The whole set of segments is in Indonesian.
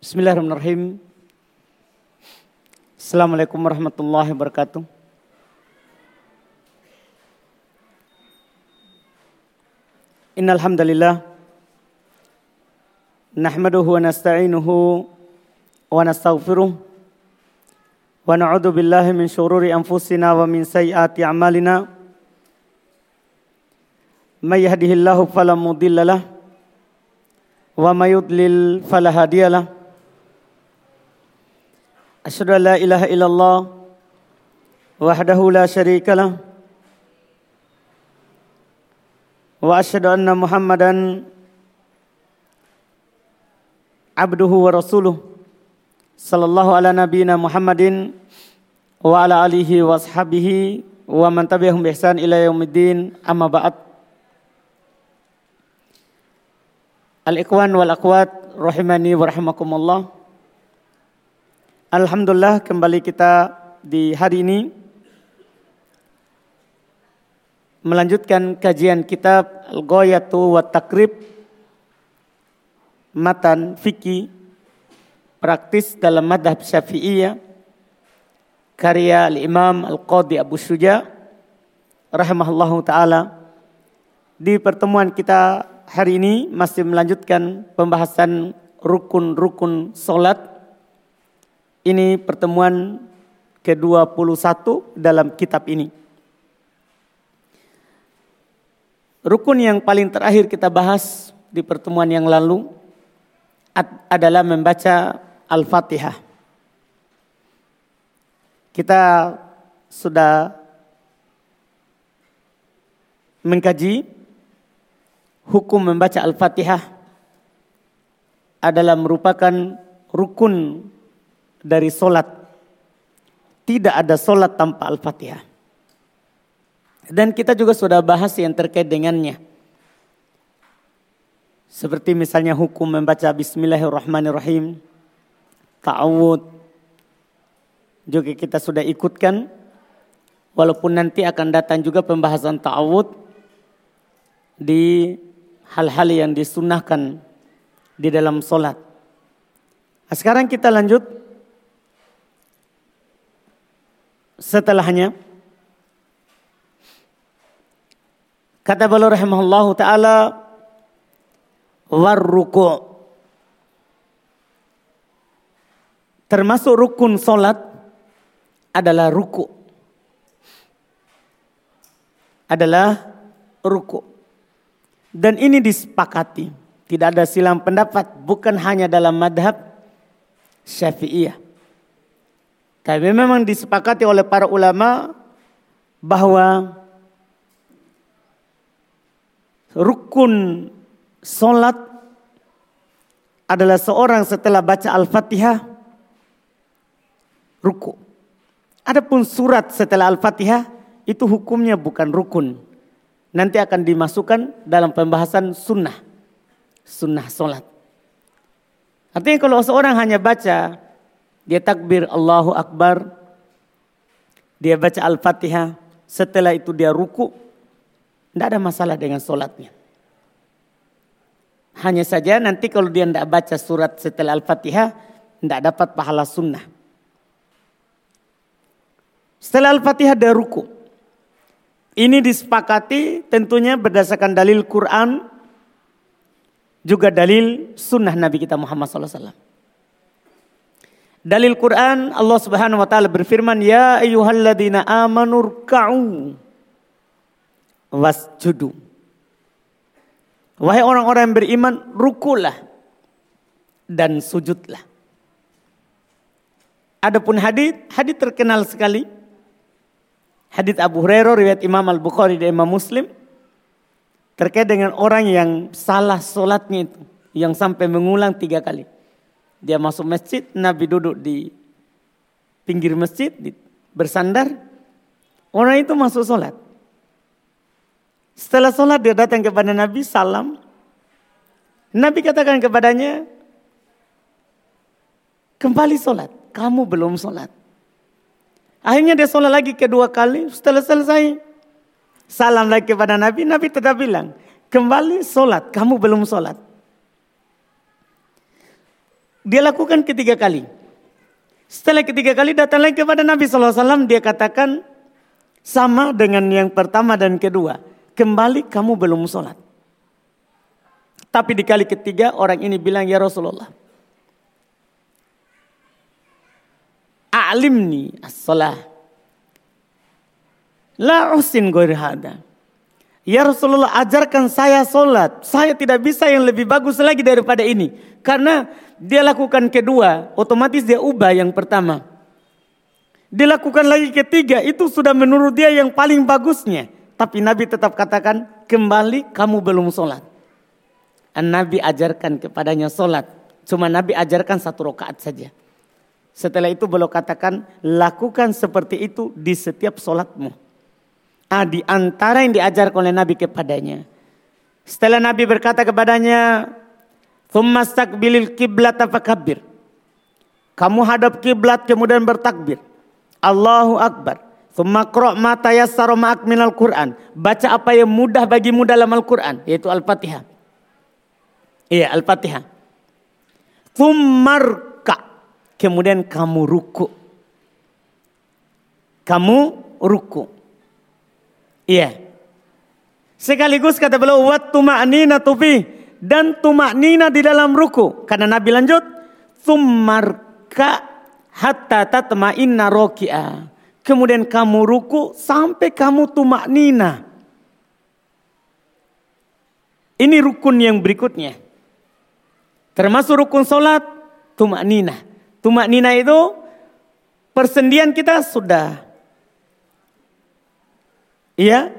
Bismillahirrahmanirrahim. Assalamualaikum warahmatullahi wabarakatuh. Innal hamdalillah nahmaduhu wa nasta'inuhu wa nastaghfiruh wa na'udzu billahi min shururi anfusina wa min sayyiati a'malina. May yahdihillahu fala mudhillalah wa may yudlil fala hadiyalah. أشهد أن لا إله إلا الله وحده لا شريك له وأشهد أن محمدا عبده ورسوله صلى الله على نبينا محمد وعلى آله وأصحابه ومن تبعهم بإحسان إلى يوم الدين أما بعد الإخوان والأخوات رحمني ورحمكم الله Alhamdulillah kembali kita di hari ini melanjutkan kajian kitab Al-Ghayatu wa Takrib matan fikih praktis dalam madhab syafi'iyah karya Al-Imam Al-Qadhi Abu Syuja rahimahullahu taala. Di pertemuan kita hari ini masih melanjutkan pembahasan rukun-rukun solat ini pertemuan ke-21 dalam kitab ini. Rukun yang paling terakhir kita bahas di pertemuan yang lalu adalah membaca Al-Fatihah. Kita sudah mengkaji hukum membaca Al-Fatihah adalah merupakan rukun dari solat. Tidak ada solat tanpa Al-Fatihah. Dan kita juga sudah bahas yang terkait dengannya. Seperti misalnya hukum membaca Bismillahirrahmanirrahim. Ta'awud. Juga kita sudah ikutkan. Walaupun nanti akan datang juga pembahasan ta'awud. Di hal-hal yang disunahkan di dalam solat. Nah, sekarang kita lanjut setelahnya. Kata beliau rahimahullah taala warruku. Termasuk rukun solat adalah ruku. Adalah ruku. Dan ini disepakati. Tidak ada silang pendapat. Bukan hanya dalam madhab syafi'iyah tapi memang disepakati oleh para ulama bahwa rukun solat adalah seorang setelah baca Al-Fatihah ruku. Adapun surat setelah Al-Fatihah itu hukumnya bukan rukun. Nanti akan dimasukkan dalam pembahasan sunnah. Sunnah solat. Artinya kalau seorang hanya baca dia takbir Allahu Akbar. Dia baca Al-Fatihah. Setelah itu dia ruku. Tidak ada masalah dengan solatnya. Hanya saja nanti kalau dia tidak baca surat setelah Al-Fatihah. Tidak dapat pahala sunnah. Setelah Al-Fatihah dia ruku. Ini disepakati tentunya berdasarkan dalil Quran. Juga dalil sunnah Nabi kita Muhammad SAW. Dalil Quran Allah Subhanahu wa taala berfirman ya ayyuhalladzina amanu ruk'u wasjudu. Wahai orang-orang yang beriman, rukulah dan sujudlah. Adapun hadis, hadis terkenal sekali. Hadis Abu Hurairah riwayat Imam Al-Bukhari dan Imam Muslim terkait dengan orang yang salah solatnya itu, yang sampai mengulang tiga kali. Dia masuk masjid, Nabi duduk di pinggir masjid, bersandar. Orang itu masuk sholat. Setelah sholat dia datang kepada Nabi, salam. Nabi katakan kepadanya, kembali sholat. Kamu belum sholat. Akhirnya dia sholat lagi kedua kali. Setelah selesai, salam lagi kepada Nabi. Nabi tetap bilang, kembali sholat. Kamu belum sholat. Dia lakukan ketiga kali. Setelah ketiga kali datang lagi kepada Nabi SAW, dia katakan sama dengan yang pertama dan kedua. Kembali kamu belum sholat. Tapi di kali ketiga orang ini bilang, ya Rasulullah. A'limni as-salah. La usin hada. Ya Rasulullah ajarkan saya sholat. Saya tidak bisa yang lebih bagus lagi daripada ini. Karena dia lakukan kedua, otomatis dia ubah yang pertama. Dilakukan lagi ketiga, itu sudah menurut dia yang paling bagusnya. Tapi Nabi tetap katakan, kembali kamu belum sholat. Nabi ajarkan kepadanya sholat. Cuma Nabi ajarkan satu rakaat saja. Setelah itu beliau katakan, lakukan seperti itu di setiap sholatmu. Ah, di antara yang diajarkan oleh Nabi kepadanya. Setelah Nabi berkata kepadanya, "Tsumma staqbilil qiblat fakabbir." Kamu hadap kiblat kemudian bertakbir. Allahu Akbar. Tsumma qra' ma tayassara ma'ak minal Qur'an. Baca apa yang mudah bagimu dalam Al-Qur'an, yaitu Al-Fatihah. Iya, Al-Fatihah. Tsummarka. Kemudian kamu ruku. Kamu ruku. Iya. Sekaligus kata beliau wat tuma'nina tufi dan tumaknina di dalam ruku. Karena Nabi lanjut, sumarka hatta tatma'inna roki'a. Kemudian kamu ruku sampai kamu tumaknina. Ini rukun yang berikutnya. Termasuk rukun solat, tumaknina. Tumaknina itu persendian kita sudah ia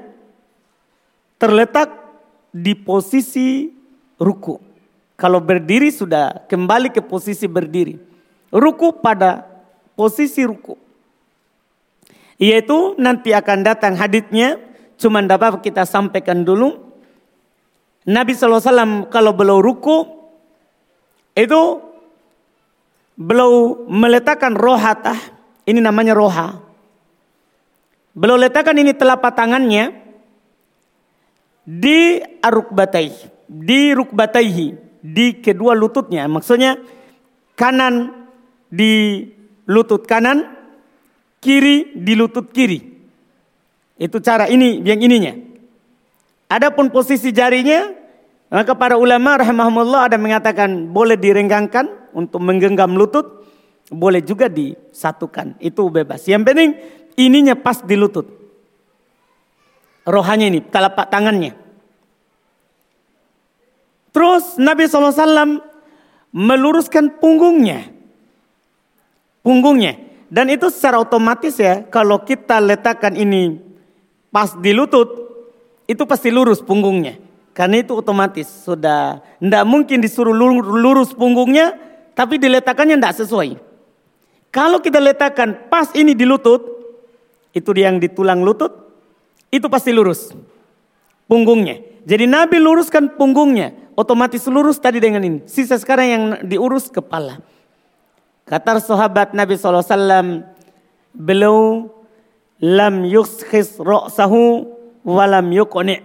terletak di posisi ruku. Kalau berdiri sudah kembali ke posisi berdiri. Ruku pada posisi ruku. Yaitu nanti akan datang haditnya. Cuma dapat kita sampaikan dulu. Nabi SAW kalau beliau ruku. Itu beliau meletakkan rohatah. Ini namanya roha. Beliau letakkan ini telapak tangannya di arukbatai, di rukbataihi, di kedua lututnya. Maksudnya kanan di lutut kanan, kiri di lutut kiri. Itu cara ini yang ininya. Adapun posisi jarinya, maka para ulama rahimahumullah ada mengatakan boleh direnggangkan untuk menggenggam lutut, boleh juga disatukan. Itu bebas. Yang penting ininya pas di lutut. Rohanya ini, telapak tangannya. Terus Nabi SAW meluruskan punggungnya. Punggungnya. Dan itu secara otomatis ya, kalau kita letakkan ini pas di lutut, itu pasti lurus punggungnya. Karena itu otomatis sudah tidak mungkin disuruh lurus punggungnya, tapi diletakkannya tidak sesuai. Kalau kita letakkan pas ini di lutut, itu yang di tulang lutut, itu pasti lurus. Punggungnya. Jadi Nabi luruskan punggungnya, otomatis lurus tadi dengan ini. Sisa sekarang yang diurus kepala. Kata sahabat Nabi SAW, beliau lam yuskhis ro'sahu walam yukone.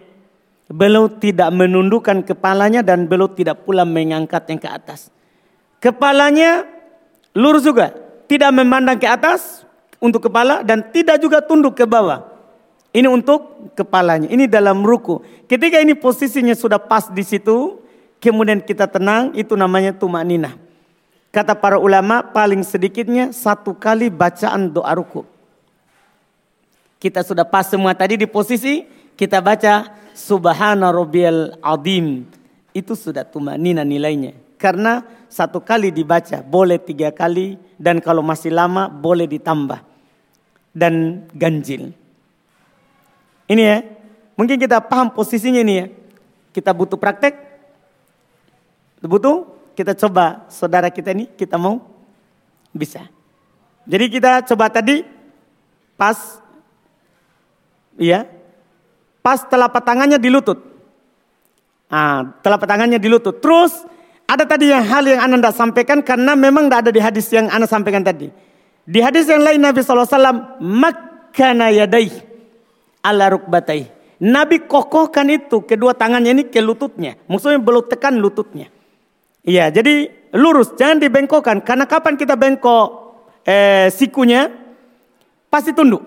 Beliau tidak menundukkan kepalanya dan beliau tidak pula mengangkatnya ke atas. Kepalanya lurus juga, tidak memandang ke atas, untuk kepala dan tidak juga tunduk ke bawah. Ini untuk kepalanya. Ini dalam ruku. Ketika ini posisinya sudah pas di situ, kemudian kita tenang, itu namanya tumanina. Kata para ulama paling sedikitnya satu kali bacaan doa ruku. Kita sudah pas semua tadi di posisi, kita baca Subhana Rabbiyal Azim. Itu sudah tumanina nilainya. Karena satu kali dibaca, boleh tiga kali, dan kalau masih lama boleh ditambah dan ganjil. Ini ya, mungkin kita paham posisinya ini ya. Kita butuh praktek, butuh kita coba saudara kita ini kita mau bisa. Jadi kita coba tadi pas iya pas telapak tangannya di lutut. Ah, telapak tangannya di lutut. Terus ada tadi yang hal yang Anda sampaikan karena memang tidak ada di hadis yang Anda sampaikan tadi. Di hadis yang lain Nabi SAW makkana yadai ala rukbatai. Nabi kokohkan itu kedua tangannya ini ke lututnya. Maksudnya belum tekan lututnya. Iya jadi lurus, jangan dibengkokkan. Karena kapan kita bengkok eh, sikunya, pasti tunduk.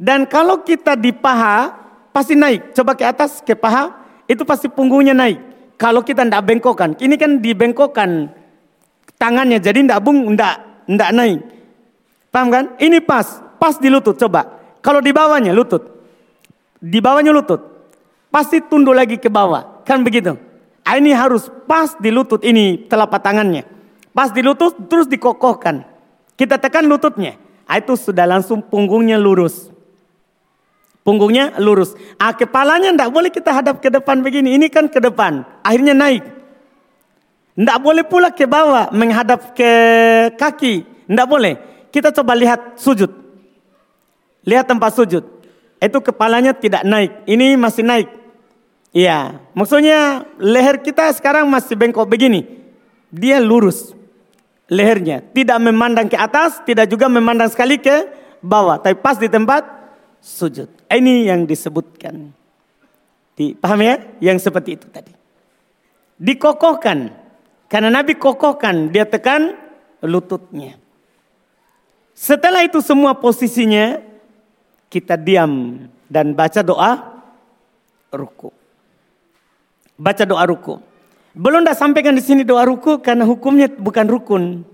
Dan kalau kita di paha, pasti naik. Coba ke atas, ke paha, itu pasti punggungnya naik. Kalau kita tidak bengkokkan, ini kan dibengkokkan tangannya, jadi tidak bung, tidak, tidak naik. Paham kan? Ini pas, pas di lutut. Coba, kalau di bawahnya lutut, di bawahnya lutut, pasti tunduk lagi ke bawah, kan begitu? Ah, ini harus pas di lutut ini telapak tangannya. Pas di lutut terus dikokohkan. Kita tekan lututnya. Ah, itu sudah langsung punggungnya lurus. Punggungnya lurus. Ah, kepalanya tidak boleh kita hadap ke depan begini. Ini kan ke depan. Akhirnya naik. Tidak boleh pula ke bawah menghadap ke kaki. Tidak boleh. Kita coba lihat sujud. Lihat tempat sujud. Itu kepalanya tidak naik. Ini masih naik. Iya, maksudnya leher kita sekarang masih bengkok begini. Dia lurus lehernya, tidak memandang ke atas, tidak juga memandang sekali ke bawah, tapi pas di tempat sujud. Ini yang disebutkan. Dipahami ya? Yang seperti itu tadi. Dikokohkan. Karena Nabi kokohkan, dia tekan lututnya. Setelah itu semua posisinya, kita diam dan baca doa ruku. Baca doa ruku. Belum dah sampaikan di sini doa ruku karena hukumnya bukan rukun.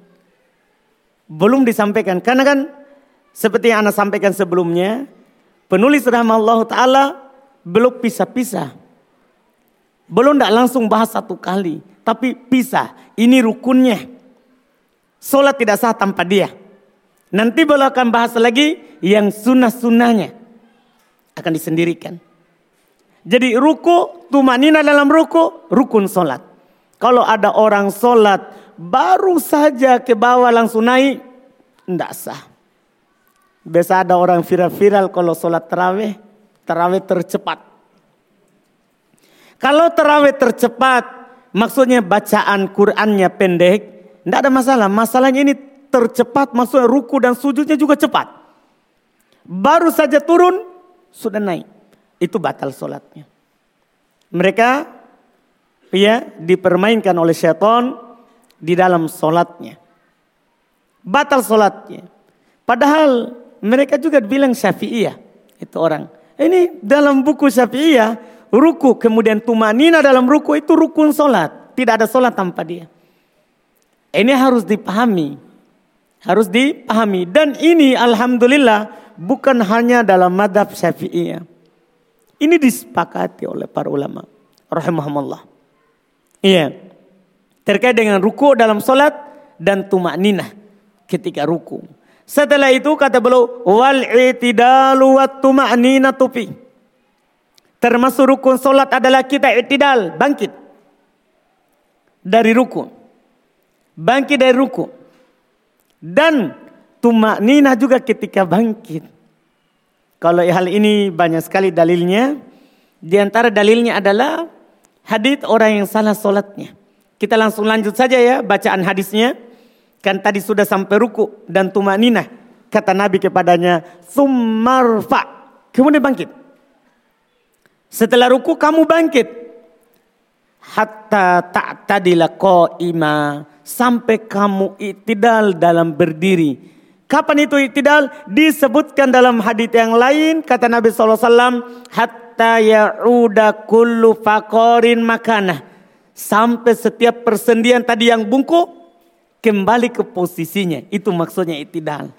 Belum disampaikan karena kan seperti yang anda sampaikan sebelumnya, penulis rahmat Allah Taala belum pisah-pisah. Belum tidak langsung bahas satu kali, tapi pisah. Ini rukunnya. Solat tidak sah tanpa dia. Nanti boleh akan bahas lagi yang sunnah-sunnahnya. Akan disendirikan. Jadi ruku, tumanina dalam ruku, rukun solat. Kalau ada orang solat baru saja ke bawah langsung naik, tidak sah. Biasa ada orang viral-viral kalau solat terawih, terawih tercepat. Kalau terawih tercepat, maksudnya bacaan Qurannya pendek, tidak ada masalah. Masalahnya ini tercepat, maksudnya ruku dan sujudnya juga cepat. Baru saja turun, sudah naik itu batal sholatnya. Mereka ya dipermainkan oleh syaitan di dalam sholatnya. Batal sholatnya. Padahal mereka juga bilang syafi'iyah. Itu orang. Ini dalam buku syafi'iyah, ruku kemudian tumanina dalam ruku itu rukun sholat. Tidak ada sholat tanpa dia. Ini harus dipahami. Harus dipahami. Dan ini alhamdulillah bukan hanya dalam madhab syafi'iyah. Ini disepakati oleh para ulama. Rahimahumullah. Iya. Terkait dengan ruku dalam solat dan tumak ninah ketika ruku. Setelah itu kata beliau wal itidalu wat tumanina tupi. Termasuk rukun solat adalah kita itidal, bangkit dari ruku. Bangkit dari ruku. Dan tumak nina juga ketika bangkit. Kalau hal ini banyak sekali dalilnya. Di antara dalilnya adalah hadis orang yang salah solatnya. Kita langsung lanjut saja ya bacaan hadisnya. Kan tadi sudah sampai ruku dan tumanina. Kata Nabi kepadanya, Summarfa. Kemudian bangkit. Setelah ruku kamu bangkit. Hatta tak tadilah ima Sampai kamu itidal dalam berdiri Kapan itu iktidal? Disebutkan dalam hadis yang lain kata Nabi SAW hatta ya'uda kullu fakorin makana sampai setiap persendian tadi yang bungkuk kembali ke posisinya. Itu maksudnya iktidal.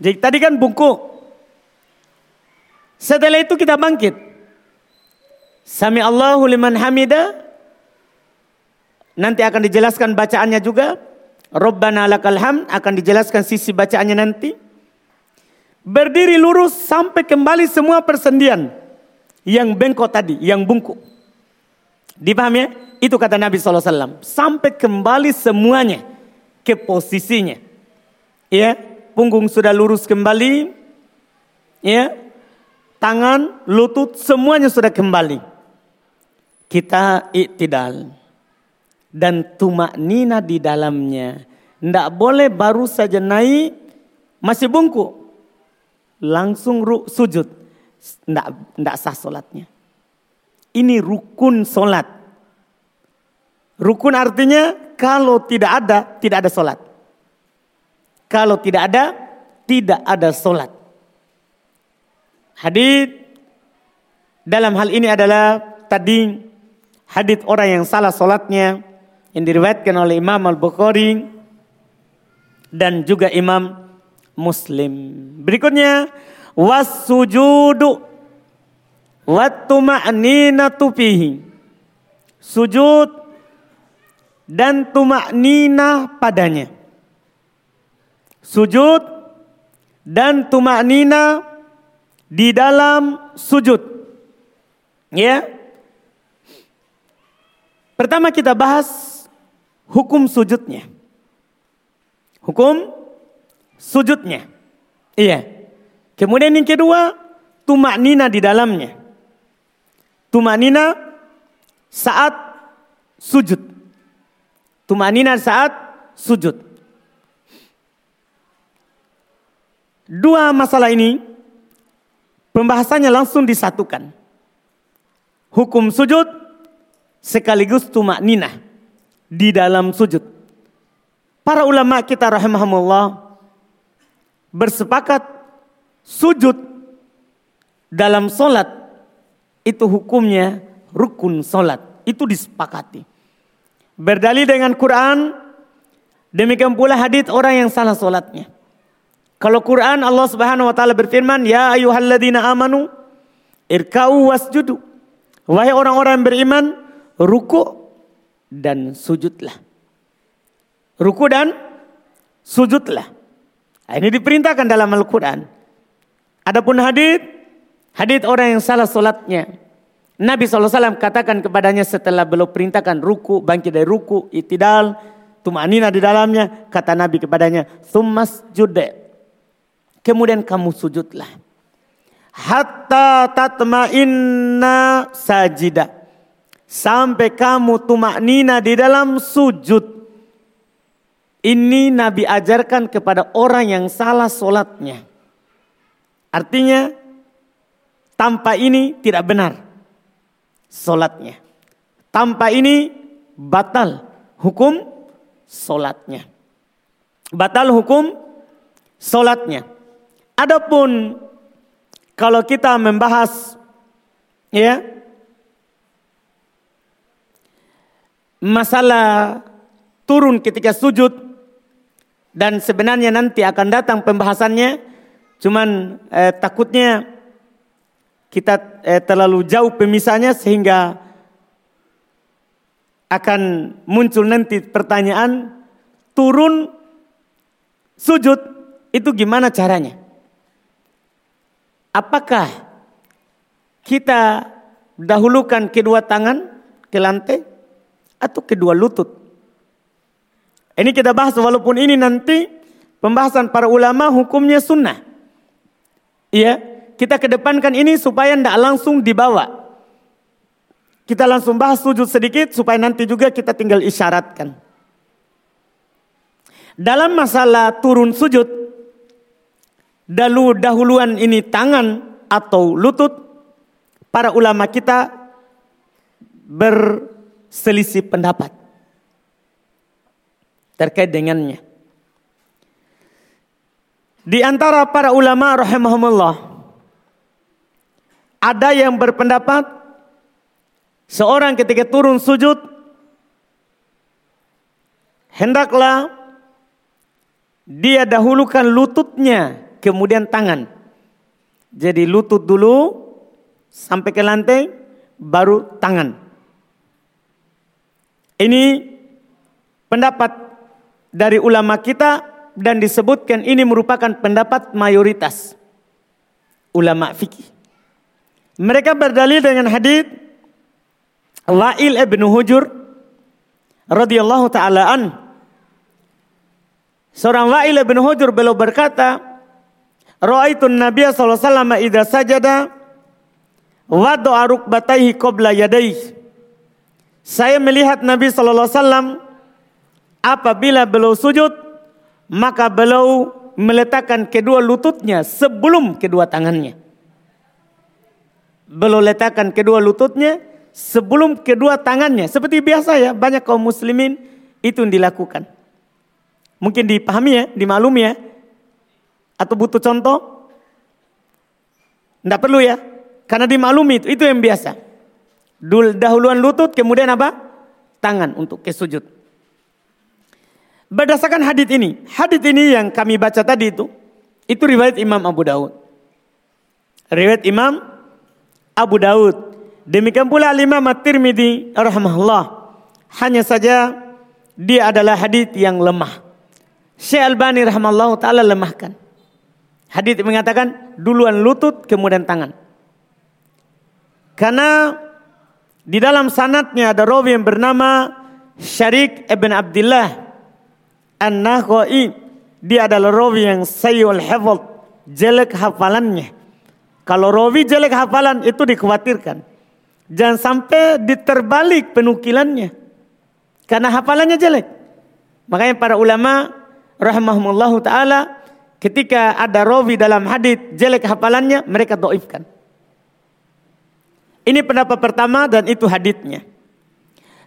Jadi tadi kan bungkuk. Setelah itu kita bangkit. Sami Allahu liman hamida. Nanti akan dijelaskan bacaannya juga. Rabbana lakal ham akan dijelaskan sisi bacaannya nanti. Berdiri lurus sampai kembali semua persendian. Yang bengkok tadi, yang bungkuk. Dipahami ya? Itu kata Nabi SAW. Sampai kembali semuanya ke posisinya. Ya, punggung sudah lurus kembali. Ya, tangan, lutut, semuanya sudah kembali. Kita iktidal dan tumak nina di dalamnya. Tidak boleh baru saja naik masih bungkuk. Langsung sujud. Tidak sah solatnya. Ini rukun solat. Rukun artinya kalau tidak ada, tidak ada sholat. Kalau tidak ada, tidak ada sholat. Hadis dalam hal ini adalah tadi hadis orang yang salah sholatnya yang diriwayatkan oleh Imam Al Bukhari dan juga Imam Muslim. Berikutnya wasujudu wattuma'ninatu fihi. Sujud dan tumak nina padanya. Sujud dan tumak nina di dalam sujud. Ya. Pertama kita bahas hukum sujudnya. Hukum sujudnya. Iya. Kemudian yang kedua, tumak nina di dalamnya. Tumak nina saat sujud. Tumanina saat sujud. Dua masalah ini pembahasannya langsung disatukan. Hukum sujud sekaligus tumak nina di dalam sujud. Para ulama kita rahimahumullah bersepakat sujud dalam solat itu hukumnya rukun solat. Itu disepakati. Berdalil dengan Quran, demikian pula hadis orang yang salah solatnya. Kalau Quran Allah Subhanahu wa taala berfirman, "Ya ayyuhalladzina amanu irka'u wasjudu." Wahai orang-orang beriman, ruku dan sujudlah. Ruku dan sujudlah. Nah, ini diperintahkan dalam Al-Quran. Adapun hadis, hadis orang yang salah solatnya, Nabi SAW katakan kepadanya setelah beliau perintahkan ruku, bangkit dari ruku, itidal, tumanina di dalamnya. Kata Nabi kepadanya, Thummas jude. Kemudian kamu sujudlah. Hatta tatma'inna sajida. Sampai kamu tumanina di dalam sujud. Ini Nabi ajarkan kepada orang yang salah solatnya. Artinya tanpa ini tidak benar solatnya. Tanpa ini batal hukum solatnya. Batal hukum solatnya. Adapun kalau kita membahas ya masalah turun ketika sujud dan sebenarnya nanti akan datang pembahasannya cuman eh, takutnya kita eh, terlalu jauh pemisahnya sehingga akan muncul nanti pertanyaan turun sujud itu gimana caranya? Apakah kita dahulukan kedua tangan ke lantai atau kedua lutut? Ini kita bahas walaupun ini nanti pembahasan para ulama hukumnya sunnah. Iya, kita kedepankan ini supaya tidak langsung dibawa. Kita langsung bahas sujud sedikit supaya nanti juga kita tinggal isyaratkan. Dalam masalah turun sujud, dalu dahuluan ini tangan atau lutut, para ulama kita berselisih pendapat terkait dengannya. Di antara para ulama rahimahumullah ada yang berpendapat seorang ketika turun sujud hendaklah dia dahulukan lututnya kemudian tangan. Jadi lutut dulu sampai ke lantai baru tangan. Ini pendapat dari ulama kita dan disebutkan ini merupakan pendapat mayoritas ulama fikih. Mereka berdalil dengan hadis Wa'il ibn Hujur radhiyallahu taala an. Seorang Wa'il ibn Hujur beliau berkata, "Ra'aitun Nabiy sallallahu alaihi wasallam idza sajada wada'a rukbatayhi qabla yadayhi." Saya melihat Nabi sallallahu alaihi wasallam apabila beliau sujud maka beliau meletakkan kedua lututnya sebelum kedua tangannya beliau letakkan kedua lututnya sebelum kedua tangannya. Seperti biasa ya, banyak kaum muslimin itu yang dilakukan. Mungkin dipahami ya, dimaklumi ya. Atau butuh contoh? Tidak perlu ya. Karena dimaklumi itu, itu yang biasa. Dul, dahuluan lutut, kemudian apa? Tangan untuk ke sujud. Berdasarkan hadis ini, hadis ini yang kami baca tadi itu, itu riwayat Imam Abu Daud. Riwayat Imam Abu Daud. Demikian pula Imam At-Tirmidzi rahimahullah. Hanya saja dia adalah hadis yang lemah. Syekh Albani rahimahullah taala lemahkan. Hadis mengatakan duluan lutut kemudian tangan. Karena di dalam sanatnya ada rawi yang bernama Syarik ibn Abdullah An-Nakhai. Dia adalah rawi yang sayyul hafal, jelek hafalannya. Kalau rawi jelek hafalan itu dikhawatirkan. Jangan sampai diterbalik penukilannya. Karena hafalannya jelek. Makanya para ulama rahimahumullahu taala ketika ada rawi dalam hadis jelek hafalannya mereka doifkan. Ini pendapat pertama dan itu haditnya.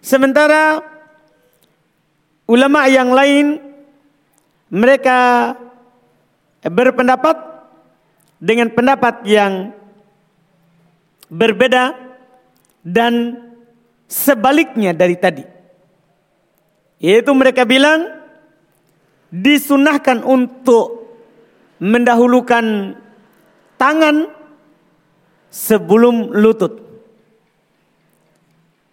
Sementara ulama yang lain mereka berpendapat dengan pendapat yang berbeda dan sebaliknya dari tadi. Yaitu mereka bilang disunahkan untuk mendahulukan tangan sebelum lutut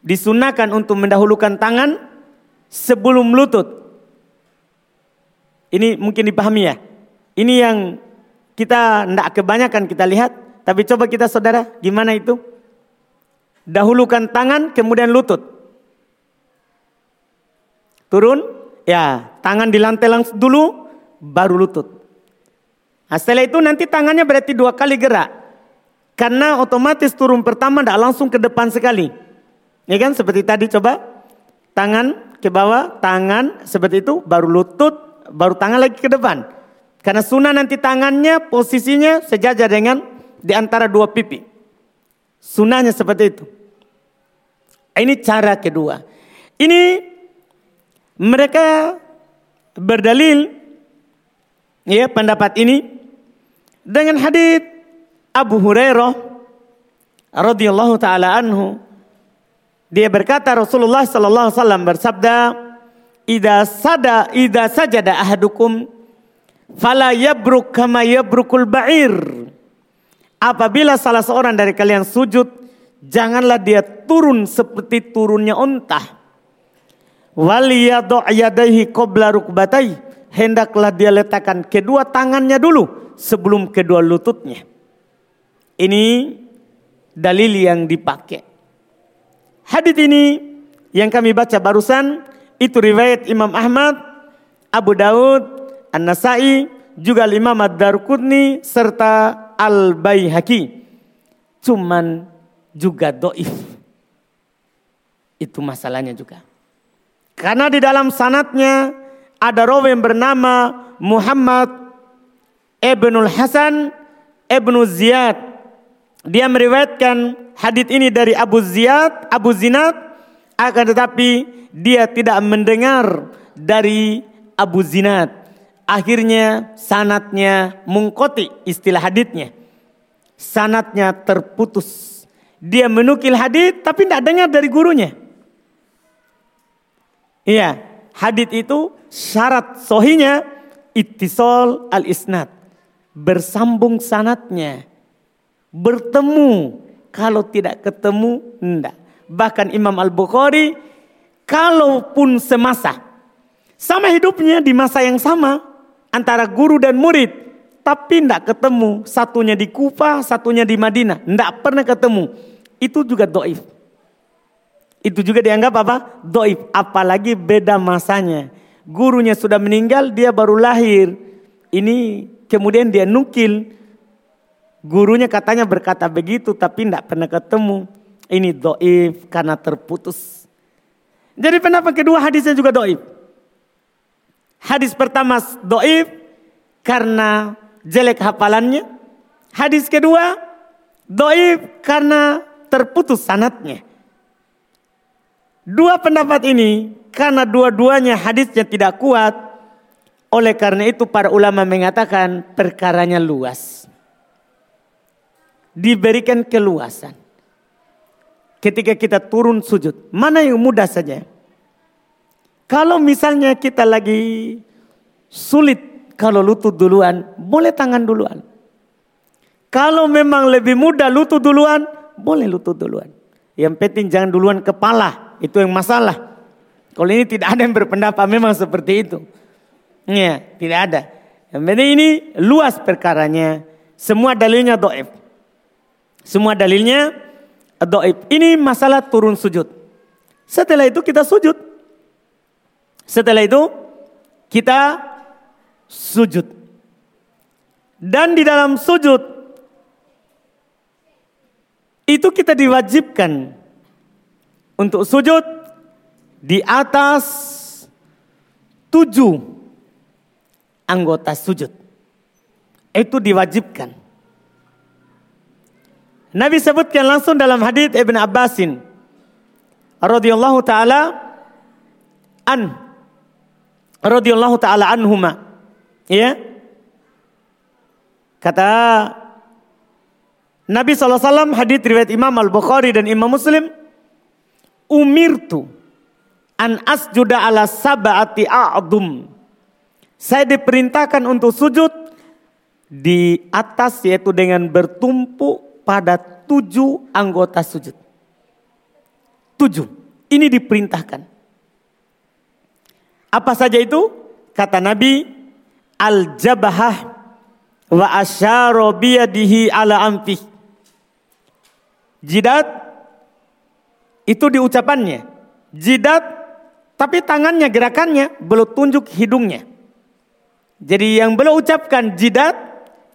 disunahkan untuk mendahulukan tangan sebelum lutut. Ini mungkin dipahami ya. Ini yang kita tidak kebanyakan kita lihat. Tapi coba kita saudara, gimana itu? Dahulukan tangan, kemudian lutut. Turun, ya tangan di lantai langsung dulu, baru lutut. Nah, setelah itu nanti tangannya berarti dua kali gerak. Karena otomatis turun pertama tidak langsung ke depan sekali. Ya kan seperti tadi coba tangan ke bawah, tangan seperti itu, baru lutut, baru tangan lagi ke depan. Karena sunnah nanti tangannya posisinya sejajar dengan di antara dua pipi. Sunnahnya seperti itu. Ini cara kedua. Ini mereka berdalil ya pendapat ini dengan hadis Abu Hurairah radhiyallahu taala anhu dia berkata Rasulullah sallallahu alaihi wasallam bersabda, "Idza sada idza sajada ahadukum fala yabruk kama yabrukul ba'ir." Apabila salah seorang dari kalian sujud, janganlah dia turun seperti turunnya unta. Wal yadu' yadayhi qabla rukbatai. Hendaklah dia letakkan kedua tangannya dulu sebelum kedua lututnya. Ini dalil yang dipakai. Hadis ini yang kami baca barusan itu riwayat Imam Ahmad, Abu Daud, An-Nasai, juga Imam Ad-Darqutni serta Al-Baihaqi. Cuman juga doif. Itu masalahnya juga. Karena di dalam sanatnya ada rawi yang bernama Muhammad Ibnul Hasan Ibnu Ziyad. Dia meriwayatkan hadis ini dari Abu Ziyad, Abu Zinad, akan tetapi dia tidak mendengar dari Abu Zinad. Akhirnya sanatnya mengkoti istilah haditnya. Sanatnya terputus. Dia menukil hadit tapi tidak dengar dari gurunya. Iya, hadit itu syarat sohinya ittisal al-isnad. Bersambung sanatnya. Bertemu kalau tidak ketemu, enggak. Bahkan Imam Al-Bukhari, kalaupun semasa, sama hidupnya di masa yang sama, antara guru dan murid, tapi enggak ketemu. Satunya di Kufa, satunya di Madinah. Enggak pernah ketemu. Itu juga doif. Itu juga dianggap apa? Doif. Apalagi beda masanya. Gurunya sudah meninggal, dia baru lahir. Ini kemudian dia nukil Gurunya katanya berkata begitu tapi tidak pernah ketemu. Ini doif karena terputus. Jadi pendapat kedua hadisnya juga doif. Hadis pertama doif karena jelek hafalannya. Hadis kedua doif karena terputus sanatnya. Dua pendapat ini karena dua-duanya hadisnya tidak kuat, oleh karena itu para ulama mengatakan perkaranya luas. Diberikan keluasan. Ketika kita turun sujud, mana yang mudah saja? Kalau misalnya kita lagi sulit kalau lutut duluan, boleh tangan duluan. Kalau memang lebih mudah lutut duluan, boleh lutut duluan. Yang penting jangan duluan kepala. Itu yang masalah. Kalau ini tidak ada yang berpendapat memang seperti itu. Ya, tidak ada. Yang penting ini luas perkaranya. Semua dalilnya doib. Semua dalilnya doib. Ini masalah turun sujud. Setelah itu kita sujud. Setelah itu kita sujud. Dan di dalam sujud itu kita diwajibkan untuk sujud di atas tujuh anggota sujud. Itu diwajibkan. Nabi sebutkan langsung dalam hadis Ibn Abbasin radhiyallahu taala an radhiyallahu taala anhuma ya kata Nabi SAW hadis riwayat Imam Al-Bukhari dan Imam Muslim umirtu an asjuda ala sab'ati a'dum. Saya diperintahkan untuk sujud di atas yaitu dengan bertumpu pada tujuh anggota sujud. Tujuh. Ini diperintahkan. Apa saja itu? Kata Nabi, al-jabahah wa asyara biyadihi ala amfih. Jidat itu di ucapannya. Jidat tapi tangannya gerakannya belum tunjuk hidungnya. Jadi yang belum ucapkan jidat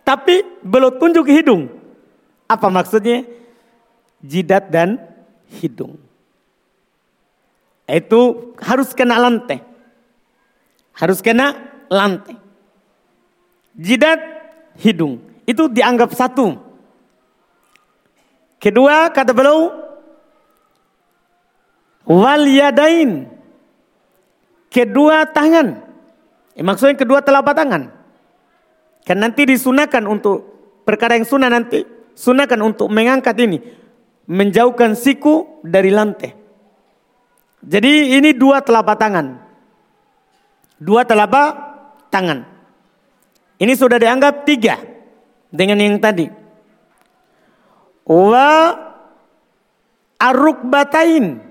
tapi belum tunjuk hidung. Apa maksudnya? Jidat dan hidung. Itu harus kena lantai. Harus kena lantai. Jidat, hidung. Itu dianggap satu. Kedua kata beliau wal yadain kedua tangan eh, maksudnya kedua telapak tangan kan nanti disunahkan untuk perkara yang sunnah nanti sunahkan untuk mengangkat ini menjauhkan siku dari lantai jadi ini dua telapak tangan dua telapak tangan ini sudah dianggap tiga dengan yang tadi wa arukbatain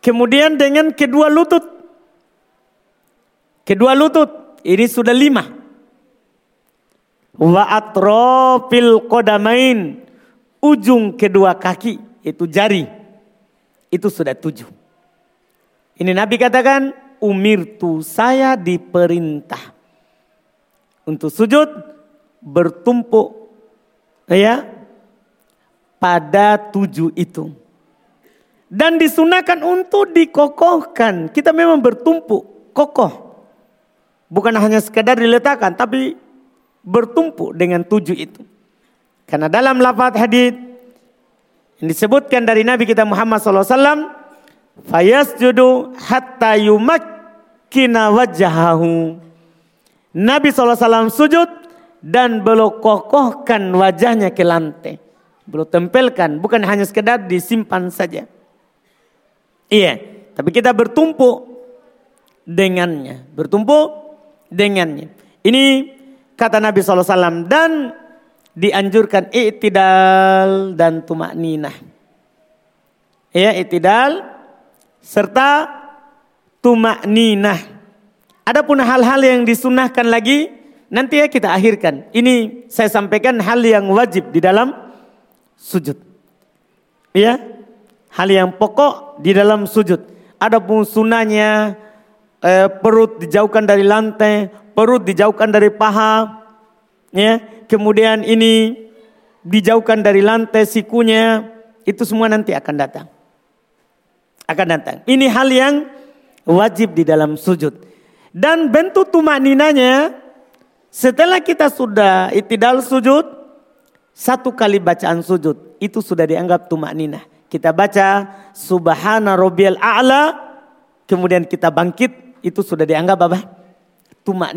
Kemudian dengan kedua lutut. Kedua lutut. Ini sudah lima. Wa atrofil kodamain. Ujung kedua kaki. Itu jari. Itu sudah tujuh. Ini Nabi katakan. Umir tu saya diperintah. Untuk sujud. Bertumpuk. Ya. Pada tujuh itu. Dan disunahkan untuk dikokohkan. Kita memang bertumpuk, kokoh. Bukan hanya sekedar diletakkan, tapi bertumpuk dengan tujuh itu. Karena dalam lafaz hadis yang disebutkan dari Nabi kita Muhammad SAW, fayasjudu hatta yumakkina wajahahu. Nabi SAW sujud dan belum kokohkan wajahnya ke lantai. Belum tempelkan, bukan hanya sekedar disimpan saja. Iya, tapi kita bertumpuk dengannya, bertumpuk dengannya. Ini kata Nabi SAW dan dianjurkan i'tidal dan tumak ninah. Ya, i'tidal serta tumak ninah. Adapun hal-hal yang disunahkan lagi nanti ya kita akhirkan. Ini saya sampaikan hal yang wajib di dalam sujud. Ya, hal yang pokok di dalam sujud. Adapun sunahnya eh, perut dijauhkan dari lantai, perut dijauhkan dari paha, ya. Kemudian ini dijauhkan dari lantai sikunya, itu semua nanti akan datang. Akan datang. Ini hal yang wajib di dalam sujud. Dan bentuk tumak ninanya setelah kita sudah itidal sujud, satu kali bacaan sujud itu sudah dianggap tumak ninah. Kita baca subhana rabbiyal a'la kemudian kita bangkit itu sudah dianggap apa? Tumak.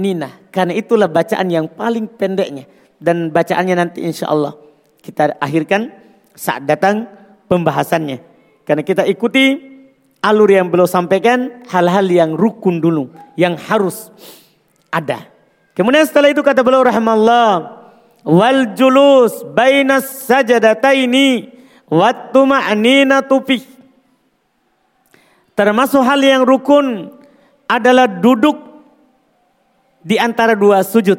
Karena itulah bacaan yang paling pendeknya. Dan bacaannya nanti insya Allah kita akhirkan saat datang pembahasannya. Karena kita ikuti alur yang belum sampaikan hal-hal yang rukun dulu. Yang harus ada. Kemudian setelah itu kata beliau rahmallah wal julus bainas sajadataini wat tuma'ninatu fi termasuk hal yang rukun adalah duduk di antara dua sujud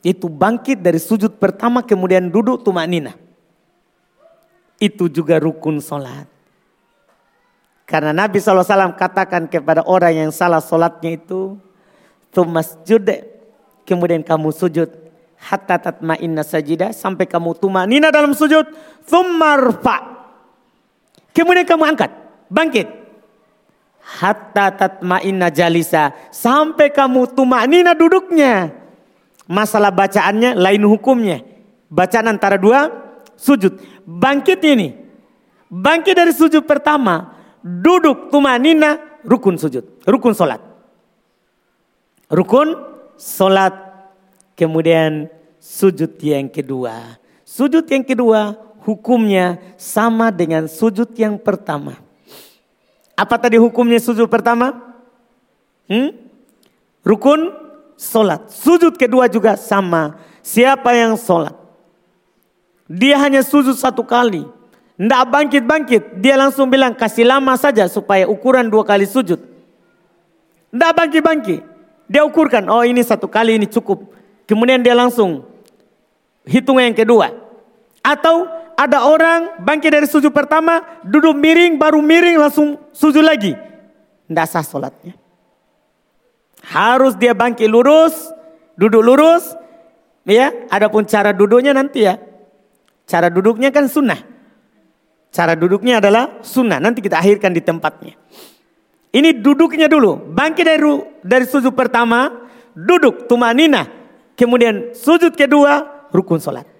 itu bangkit dari sujud pertama kemudian duduk tumanina. Itu juga rukun solat. Karena Nabi SAW katakan kepada orang yang salah solatnya itu tumasjud kemudian kamu sujud. Hatta tatma'inna sajidah sampai kamu tumanina dalam sujud. Thummarfa kemudian kamu angkat bangkit hatta tatma'inna jalisa. Sampai kamu tumanina duduknya. Masalah bacaannya lain hukumnya. Bacaan antara dua sujud. Bangkit ini. Bangkit dari sujud pertama. Duduk tumanina rukun sujud. Rukun solat. Rukun solat, kemudian sujud yang kedua. Sujud yang kedua hukumnya sama dengan sujud yang pertama. Apa tadi hukumnya sujud pertama? Hmm? Rukun solat. Sujud kedua juga sama. Siapa yang solat? Dia hanya sujud satu kali. Tidak bangkit-bangkit. Dia langsung bilang kasih lama saja supaya ukuran dua kali sujud. Tidak bangkit-bangkit. Dia ukurkan, oh ini satu kali ini cukup. Kemudian dia langsung hitung yang kedua. Atau ada orang bangkit dari sujud pertama, duduk miring, baru miring langsung sujud lagi. Tidak sah sholatnya. Harus dia bangkit lurus, duduk lurus. Ya, adapun cara duduknya nanti ya. Cara duduknya kan sunnah. Cara duduknya adalah sunnah. Nanti kita akhirkan di tempatnya. Ini duduknya dulu. Bangkit dari, dari sujud pertama, duduk tumanina. Kemudian sujud kedua, rukun solat.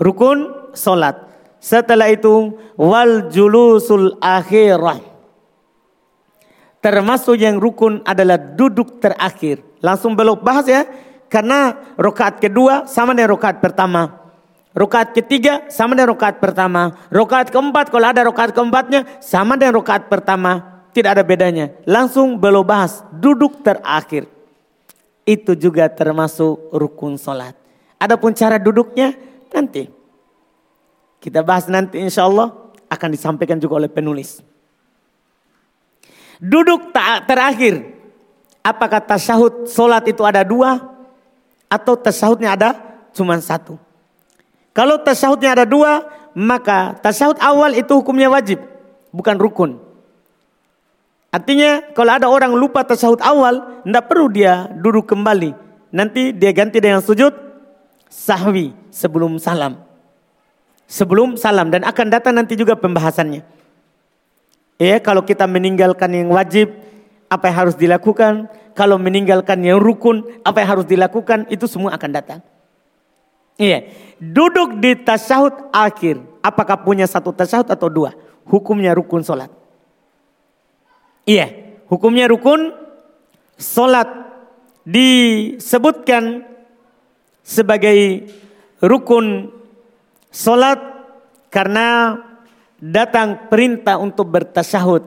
Rukun solat. Setelah itu, wal julusul akhirah. Termasuk yang rukun adalah duduk terakhir. Langsung belok bahas ya. Karena rokaat kedua sama dengan rokaat pertama. Rokaat ketiga sama dengan rokaat pertama. Rokaat keempat kalau ada rokaat keempatnya sama dengan rokaat pertama tidak ada bedanya. Langsung belum bahas duduk terakhir. Itu juga termasuk rukun solat. Adapun cara duduknya nanti. Kita bahas nanti insya Allah akan disampaikan juga oleh penulis. Duduk terakhir. Apakah tasyahud solat itu ada dua? Atau tasyahudnya ada cuma satu? Kalau tasyahudnya ada dua, maka tasyahud awal itu hukumnya wajib. Bukan rukun. Artinya kalau ada orang lupa tasawuf awal, tidak perlu dia duduk kembali. Nanti dia ganti dengan sujud sahwi sebelum salam. Sebelum salam dan akan datang nanti juga pembahasannya. Ya, kalau kita meninggalkan yang wajib, apa yang harus dilakukan? Kalau meninggalkan yang rukun, apa yang harus dilakukan? Itu semua akan datang. Iya, duduk di tasahud akhir. Apakah punya satu tasahud atau dua? Hukumnya rukun solat. Iya, hukumnya rukun. Solat disebutkan sebagai rukun solat karena datang perintah untuk bertasyahud.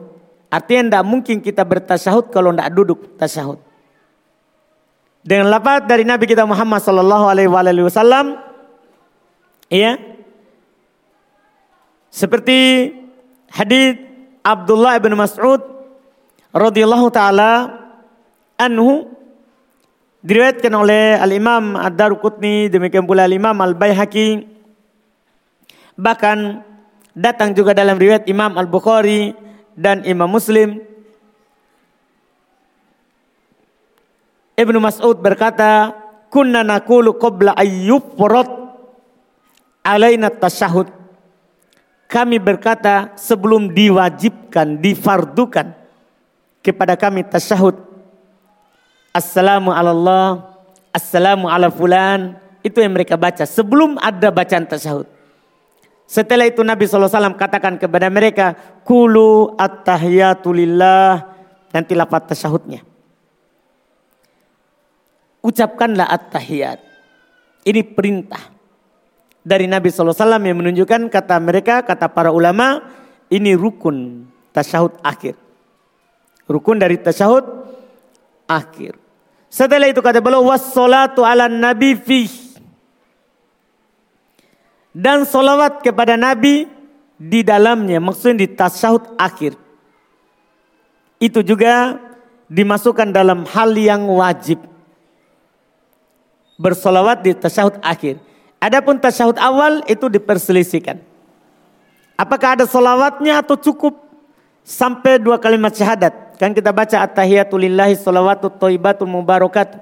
Artinya tidak mungkin kita bertasyahud kalau tidak duduk tasyahud. Dengan lafaz dari Nabi kita Muhammad sallallahu alaihi wasallam iya seperti hadis Abdullah bin Mas'ud radhiyallahu taala anhu diriwayatkan oleh Al-Imam Ad-Daruqutni demikian pula Al-Imam Al-Baihaqi. Bahkan datang juga dalam riwayat Imam Al-Bukhari dan Imam Muslim. Ibnu Mas'ud berkata kunna naqulu qabla ayyufrat alaina tasyahud kami berkata sebelum diwajibkan difardukan kepada kami tasyahud. Assalamu Allah, Assalamu ala fulan. Itu yang mereka baca sebelum ada bacaan tasyahud. Setelah itu Nabi SAW katakan kepada mereka, Kulu at-tahiyatulillah. Nanti lapat tasyahudnya. Ucapkanlah at-tahiyat. Ini perintah. Dari Nabi SAW yang menunjukkan kata mereka, kata para ulama, ini rukun tasyahud akhir. Rukun dari tasyahud akhir. Setelah itu kata beliau, wassalatu ala nabi fih dan solawat kepada Nabi di dalamnya, maksudnya di tasyahud akhir. Itu juga dimasukkan dalam hal yang wajib. Bersolawat di tasyahud akhir. Adapun tasyahud awal itu diperselisihkan. Apakah ada solawatnya atau cukup sampai dua kalimat syahadat? Kan kita baca at-tahiyatulillahi salawatu thayyibatul mubarakat.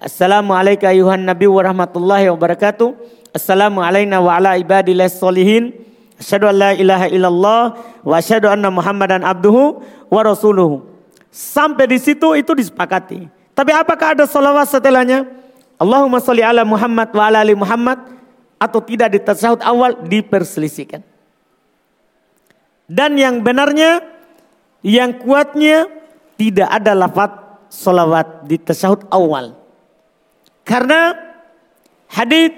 Assalamualaikum ayuhan nabi wa rahmatullahi wa barakatuh. Assalamu alayna wa ala ibadillah solihin. Asyhadu an la ilaha illallah wa asyhadu anna Muhammadan abduhu wa rasuluhu. Sampai di situ itu disepakati. Tapi apakah ada salawat setelahnya? Allahumma salli ala Muhammad wa ala ali Muhammad atau tidak di tasawuf awal diperselisihkan. Dan yang benarnya, yang kuatnya tidak ada lafaz salawat di tasawuf awal. Karena hadis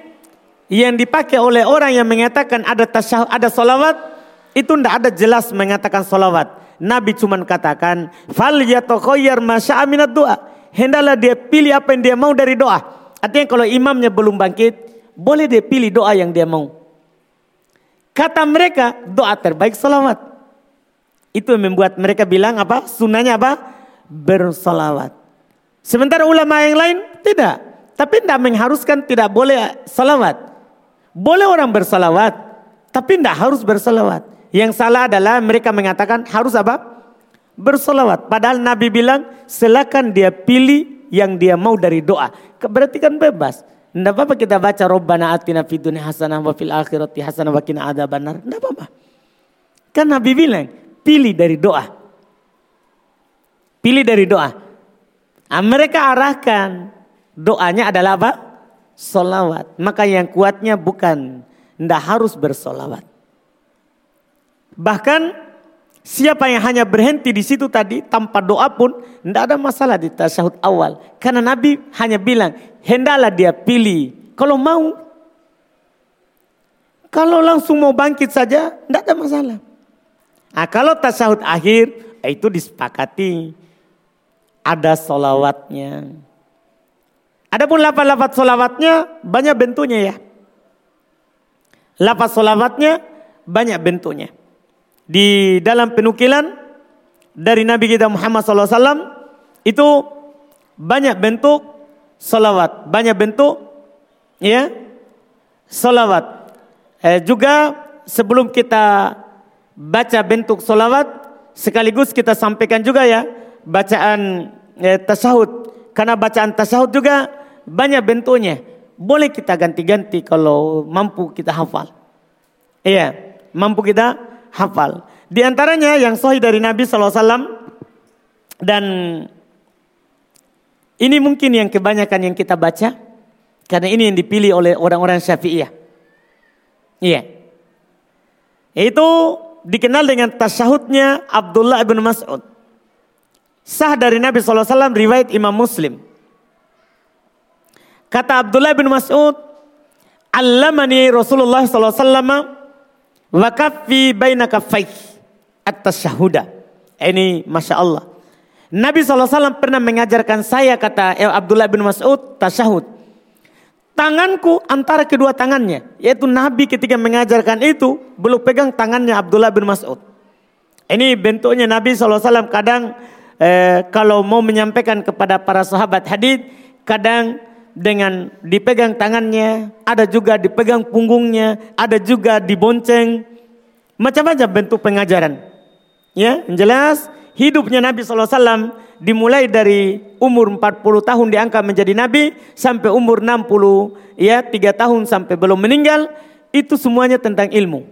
yang dipakai oleh orang yang mengatakan ada tasyahud, ada solawat, itu tidak ada jelas mengatakan solawat. Nabi cuma katakan, fal aminat doa. Hendaklah dia pilih apa yang dia mau dari doa. Artinya kalau imamnya belum bangkit, boleh dia pilih doa yang dia mau. Kata mereka, doa terbaik solawat. Itu membuat mereka bilang apa? Sunnahnya apa? Bersolawat. Sementara ulama yang lain tidak. Tapi tidak mengharuskan tidak boleh salawat. Boleh orang bersalawat, tapi tidak harus bersalawat. Yang salah adalah mereka mengatakan harus apa? Bersalawat. Padahal Nabi bilang silakan dia pilih yang dia mau dari doa. Berarti kan bebas. Tidak apa-apa kita baca Rabbana atina fid hasanah wa fil akhirati hasanah wa qina adzabannar. Tidak apa-apa. Kan Nabi bilang pilih dari doa. Pilih dari doa. Nah, mereka arahkan doanya adalah apa? solawat. Maka yang kuatnya bukan tidak harus bersolawat. Bahkan siapa yang hanya berhenti di situ tadi tanpa doa pun tidak ada masalah di tasyahud awal. Karena Nabi hanya bilang hendaklah dia pilih. Kalau mau, kalau langsung mau bangkit saja tidak ada masalah. Nah, kalau tasyahud akhir itu disepakati ada solawatnya. Adapun lafaz-lafaz solawatnya banyak bentuknya ya. Lafaz solawatnya banyak bentuknya. Di dalam penukilan dari Nabi kita Muhammad SAW itu banyak bentuk solawat, banyak bentuk ya solawat. Eh, juga sebelum kita baca bentuk solawat, sekaligus kita sampaikan juga ya bacaan eh, tasahud. Karena bacaan tasahud juga banyak bentuknya. Boleh kita ganti-ganti kalau mampu kita hafal. Iya, mampu kita hafal. Di antaranya yang sahih dari Nabi SAW dan ini mungkin yang kebanyakan yang kita baca karena ini yang dipilih oleh orang-orang Syafi'iyah. Iya. Itu dikenal dengan tasyahudnya Abdullah bin Mas'ud. Sah dari Nabi SAW riwayat Imam Muslim. Kata Abdullah bin Mas'ud, Allamani Rasulullah wasallam wa kaffi baina kaffai at-tasyahuda. Ini Masya Allah. Nabi SAW pernah mengajarkan saya kata Abdullah bin Mas'ud tasyahud. Tanganku antara kedua tangannya. Yaitu Nabi ketika mengajarkan itu belum pegang tangannya Abdullah bin Mas'ud. Ini bentuknya Nabi SAW kadang eh, kalau mau menyampaikan kepada para sahabat hadis kadang dengan dipegang tangannya, ada juga dipegang punggungnya, ada juga dibonceng. Macam-macam bentuk pengajaran. Ya, jelas hidupnya Nabi SAW dimulai dari umur 40 tahun diangkat menjadi Nabi sampai umur 60 ya 3 tahun sampai belum meninggal itu semuanya tentang ilmu.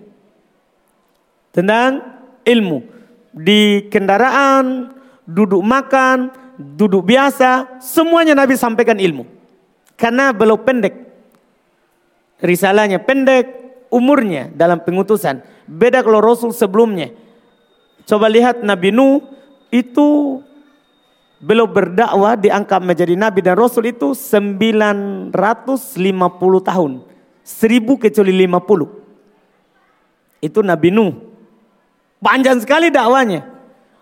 Tentang ilmu. Di kendaraan, duduk makan, duduk biasa, semuanya Nabi sampaikan ilmu. Karena belum pendek. Risalahnya pendek, umurnya dalam pengutusan. Beda kalau Rasul sebelumnya. Coba lihat Nabi Nuh itu belum berdakwah diangkat menjadi Nabi dan Rasul itu 950 tahun. 1000 kecuali 50. Itu Nabi Nuh. Panjang sekali dakwanya.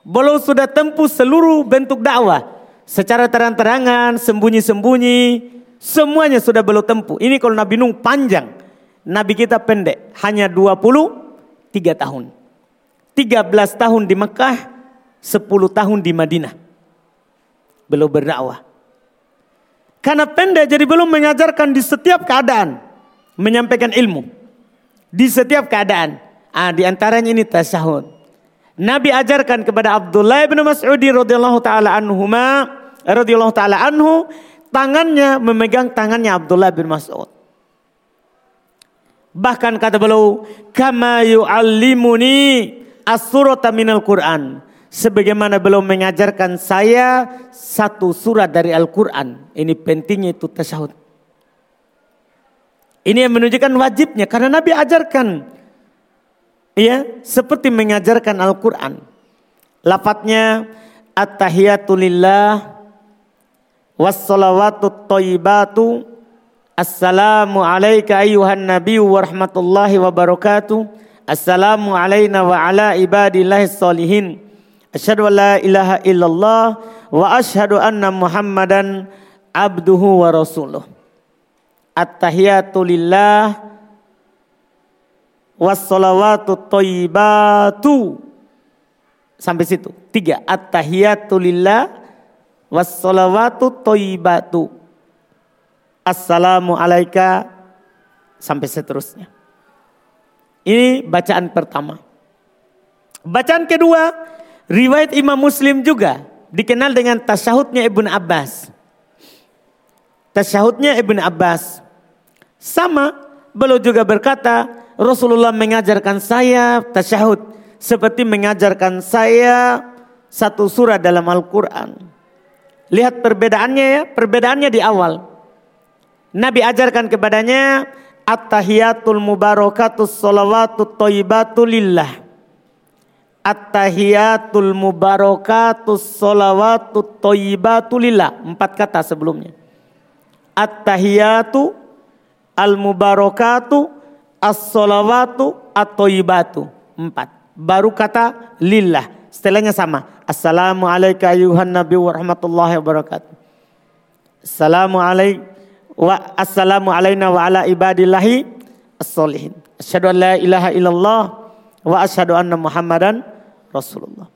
Belum sudah tempuh seluruh bentuk dakwah. Secara terang-terangan, sembunyi-sembunyi. Semuanya sudah belum tempuh. Ini kalau Nabi Nuh panjang. Nabi kita pendek, hanya 23 tahun. 13 tahun di Mekah, 10 tahun di Madinah. Belum berdakwah. Karena pendek jadi belum mengajarkan di setiap keadaan. Menyampaikan ilmu. Di setiap keadaan. Ah, di antaranya ini tasyahud. Nabi ajarkan kepada Abdullah bin Mas'ud radhiyallahu taala anhuma radhiyallahu taala anhu tangannya memegang tangannya Abdullah bin Mas'ud. Bahkan kata beliau, "Kama yu'allimuni as-surata minal Qur'an." Sebagaimana beliau mengajarkan saya satu surat dari Al-Qur'an. Ini pentingnya itu tasyahud. Ini yang menunjukkan wajibnya karena Nabi ajarkan ya seperti mengajarkan Al-Qur'an. Lafadznya at-tahiyatu lillah wassalawatu thayyibatu Assalamu alayka ayuhan nabi wa rahmatullahi wa barakatuh. Assalamu alayna wa ala ibadillahi salihin. Asyhadu an la ilaha illallah wa asyhadu anna Muhammadan abduhu wa rasuluh. At-tahiyatu lillah wassalawatu thayyibatu. Sampai situ. Tiga. At-tahiyatu lillah wassalawatu thayyibatu. Assalamu alaika sampai seterusnya. Ini bacaan pertama. Bacaan kedua, riwayat Imam Muslim juga dikenal dengan tasyahudnya Ibn Abbas. Tasyahudnya Ibn Abbas. Sama, beliau juga berkata, Rasulullah mengajarkan saya tasyahud seperti mengajarkan saya satu surah dalam Al-Quran. Lihat perbedaannya ya, perbedaannya di awal. Nabi ajarkan kepadanya At-tahiyatul mubarakatus salawatut lillah. At-tahiyatul mubarakatus salawatut thayyibatu lillah. Empat kata sebelumnya. At-tahiyatu al-mubarakatu as-salawatu at-thayyibatu. Empat. Baru kata lillah. Setelahnya sama. Assalamualaikum ayuhan nabi wa rahmatullahi wabarakatuh. Assalamualaikum wa assalamu alaina wa ala ibadillahi as-solihin. Asyhadu an la ilaha illallah wa asyhadu anna Muhammadan Rasulullah.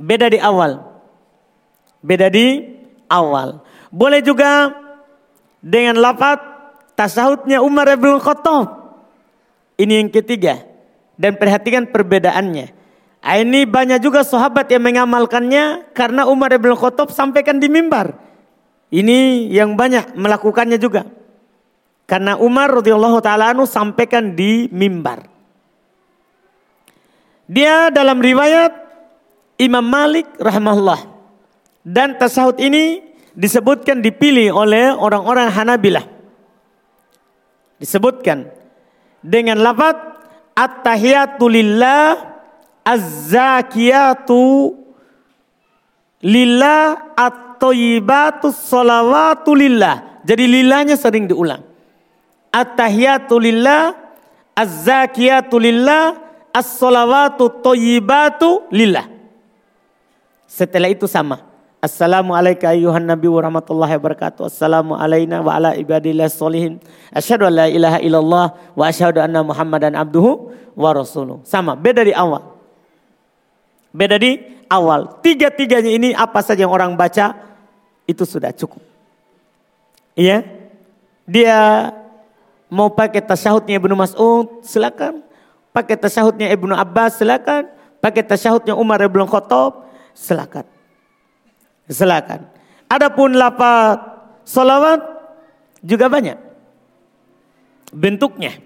Beda di awal. Beda di awal. Boleh juga dengan lafaz tasahudnya Umar bin Khattab. Ini yang ketiga. Dan perhatikan perbedaannya. Ah, ini banyak juga sahabat yang mengamalkannya karena Umar bin Khattab sampaikan di mimbar. Ini yang banyak melakukannya juga. Karena Umar radhiyallahu taala anu sampaikan di mimbar. Dia dalam riwayat Imam Malik rahimahullah dan tasawuf ini disebutkan dipilih oleh orang-orang Hanabilah. Disebutkan dengan lafaz at-tahiyatu lillah az-zakiyatu lillah at at-thayyibatus salawatu lillah. Jadi lillahnya sering diulang. At-tahiyatu lillah, az-zakiyatu lillah, as-salawatu thayyibatu lillah. Setelah itu sama. Assalamu alayka ayuhan nabi wa rahmatullahi wa barakatuh. Assalamu alayna wa ala ibadillah solihin. Asyhadu an la ilaha illallah wa asyhadu anna muhammadan abduhu wa rasuluh. Sama, beda di awal. Beda di awal. Tiga-tiganya ini apa saja yang orang baca itu sudah cukup. Iya. Dia mau pakai tasyahudnya Ibnu Mas'ud, silakan. Pakai tasyahudnya Ibnu Abbas, silakan. Pakai tasyahudnya Umar bin Khattab, silakan. Silakan. Adapun lafaz salawat juga banyak. Bentuknya.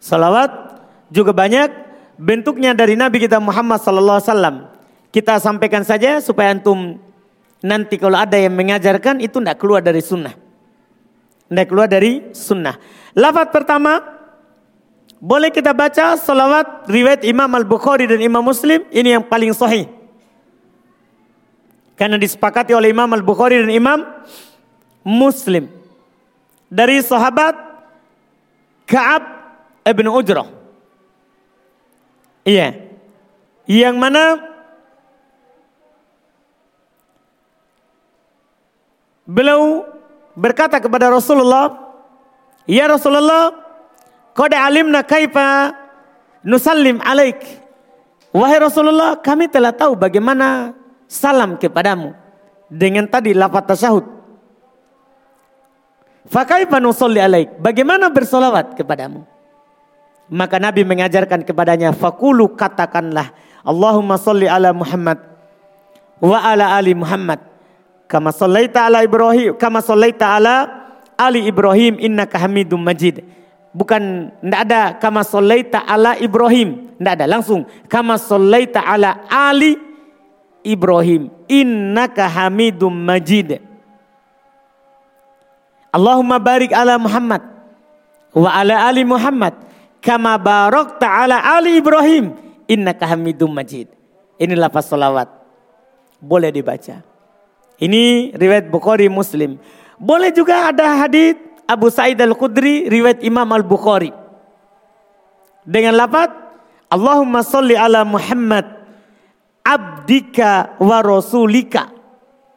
Salawat juga banyak bentuknya dari Nabi kita Muhammad sallallahu alaihi wasallam. Kita sampaikan saja supaya antum nanti kalau ada yang mengajarkan itu tidak keluar dari sunnah. Tidak keluar dari sunnah. Lafat pertama, Boleh kita baca salawat riwayat Imam Al-Bukhari dan Imam Muslim. Ini yang paling sahih. Karena disepakati oleh Imam Al-Bukhari dan Imam Muslim. Dari sahabat Ka'ab ibn Ujrah. Iya. Yang mana beliau berkata kepada Rasulullah, "Ya Rasulullah, qad alimna kaifa nusallim alaik." Wahai Rasulullah, kami telah tahu bagaimana salam kepadamu dengan tadi lafaz tasyahud. Fakaifa nusalli alaik? Bagaimana bersolawat kepadamu? Maka Nabi mengajarkan kepadanya, fakulu katakanlah, Allahumma salli ala Muhammad wa ala ali Muhammad. Kama sallaita ala Ibrahim, kama sallaita ala ali Ibrahim innaka hamidum majid. Bukan, tidak ada kama sallaita ala Ibrahim. Tidak ada, langsung. Kama sallaita ala ali Ibrahim. Innaka hamidum majid. Allahumma barik ala Muhammad. Wa ala ali Muhammad kama barok ta'ala ali Ibrahim innaka hamidum majid. Ini lafaz salawat. Boleh dibaca. Ini riwayat Bukhari Muslim. Boleh juga ada hadis Abu Sa'id Al-Khudri riwayat Imam Al-Bukhari. Dengan lafaz Allahumma salli ala Muhammad abdika wa rasulika.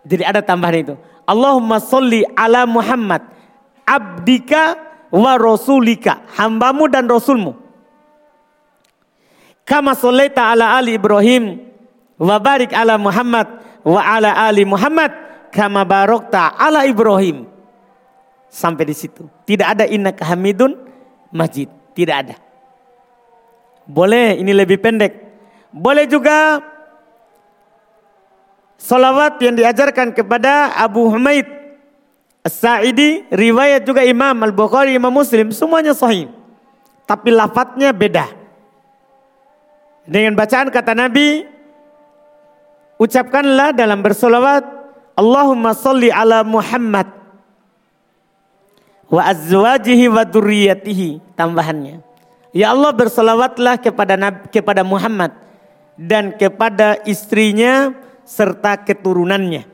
Jadi ada tambahan itu. Allahumma salli ala Muhammad abdika wa rasulika, hambamu dan rasulmu. Kama solaita ala ali Ibrahim wa barik ala Muhammad wa ala ali Muhammad kama barokta ala Ibrahim. Sampai di situ. Tidak ada inna hamidun majid. Tidak ada. Boleh, ini lebih pendek. Boleh juga salawat yang diajarkan kepada Abu Humaid As-Sa'idi, riwayat juga Imam Al-Bukhari, Imam Muslim, semuanya sahih. Tapi lafadznya beda. Dengan bacaan kata Nabi, ucapkanlah dalam bersolawat, Allahumma salli ala Muhammad wa azwajihi wa durriyatihi tambahannya. Ya Allah bersolawatlah kepada Nabi, kepada Muhammad dan kepada istrinya serta keturunannya,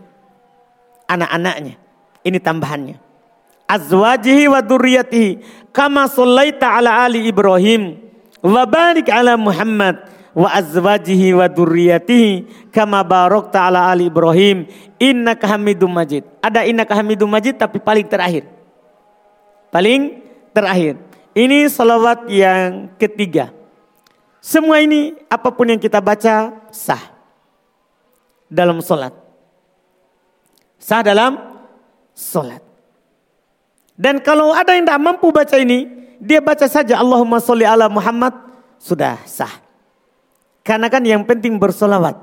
anak-anaknya. Ini tambahannya. Azwajihi wa durriyatihi kama sallaita ala ali Ibrahim wa barik ala Muhammad wa azwajihi wa durriyatihi kama barakta ala ali Ibrahim innaka Hamidum Majid. Ada innaka Hamidum Majid tapi paling terakhir. Paling terakhir. Ini salawat yang ketiga. Semua ini apa pun yang kita baca sah dalam solat. Sah dalam solat. Dan kalau ada yang tidak mampu baca ini, dia baca saja Allahumma sholli ala Muhammad, sudah sah. Karena kan yang penting bersolawat.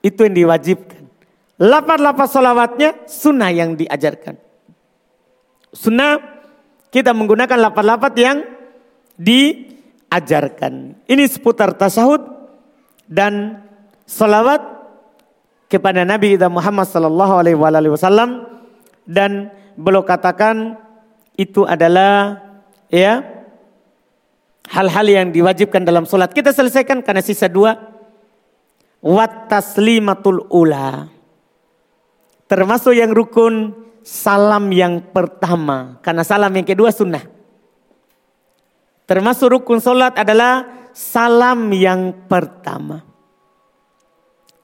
Itu yang diwajibkan. Lapat-lapat solawatnya sunnah yang diajarkan. Sunnah kita menggunakan lapat-lapat yang diajarkan. Ini seputar tasahud dan solawat kepada Nabi Muhammad sallallahu alaihi wasallam dan beliau katakan itu adalah ya hal-hal yang diwajibkan dalam sholat. Kita selesaikan karena sisa dua. Wat taslimatul ula. Termasuk yang rukun salam yang pertama. Karena salam yang kedua sunnah. Termasuk rukun sholat adalah salam yang pertama.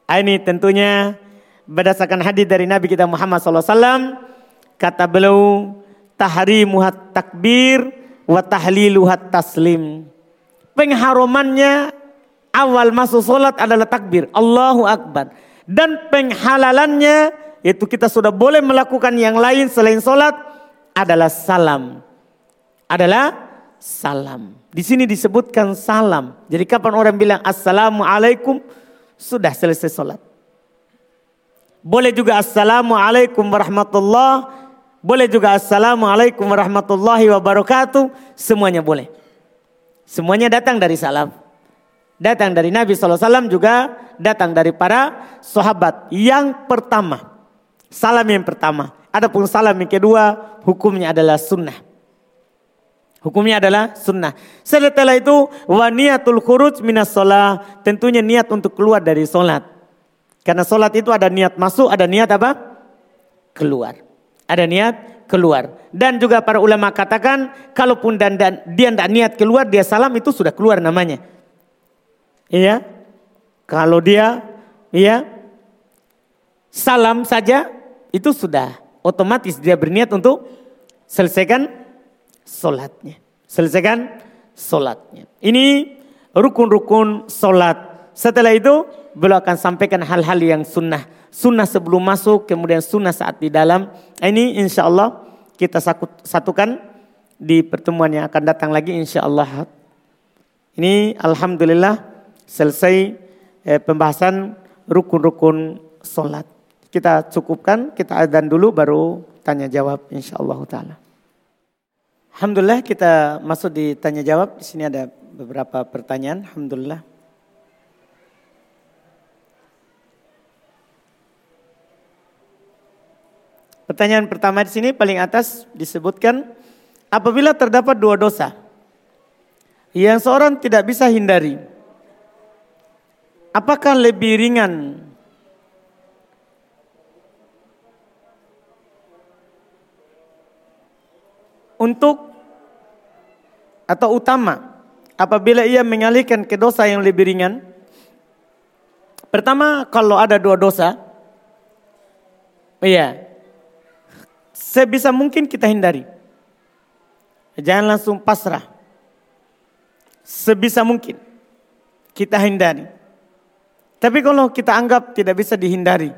Ah, ini tentunya berdasarkan hadis dari Nabi kita Muhammad SAW Kata beliau, tahrimuhat takbir wa tahliluhat taslim. Pengharumannya awal masuk solat adalah takbir. Allahu Akbar. Dan penghalalannya itu kita sudah boleh melakukan yang lain selain solat adalah salam. Adalah salam. Di sini disebutkan salam. Jadi kapan orang bilang assalamualaikum sudah selesai solat. Boleh juga assalamualaikum warahmatullah boleh juga Assalamualaikum warahmatullahi wabarakatuh. Semuanya boleh. Semuanya datang dari salam. Datang dari Nabi SAW juga datang dari para sahabat. Yang pertama. Salam yang pertama. Adapun salam yang kedua hukumnya adalah sunnah. Hukumnya adalah sunnah. Setelah itu waniatul khuruj minas sholat. Tentunya niat untuk keluar dari sholat. Karena sholat itu ada niat masuk, ada niat apa? Keluar. Ada niat keluar. Dan juga para ulama katakan, kalaupun dan, dan dia tidak niat keluar, dia salam itu sudah keluar namanya. Iya. Kalau dia, iya, salam saja, itu sudah otomatis dia berniat untuk selesaikan solatnya. Selesaikan solatnya. Ini rukun-rukun solat. Setelah itu beliau akan sampaikan hal-hal yang sunnah. Sunnah sebelum masuk, kemudian sunnah saat di dalam. Ini insya Allah kita satukan di pertemuan yang akan datang lagi insya Allah. Ini Alhamdulillah selesai eh, pembahasan rukun-rukun solat. Kita cukupkan, kita adzan dulu baru tanya jawab insya Allah ta'ala. Alhamdulillah kita masuk di tanya jawab. Di sini ada beberapa pertanyaan. Alhamdulillah. Pertanyaan pertama di sini paling atas disebutkan apabila terdapat dua dosa yang seorang tidak bisa hindari. Apakah lebih ringan untuk atau utama apabila ia mengalihkan ke dosa yang lebih ringan. Pertama, kalau ada dua dosa, iya, sebisa mungkin kita hindari. Jangan langsung pasrah. Sebisa mungkin kita hindari. Tapi kalau kita anggap tidak bisa dihindari,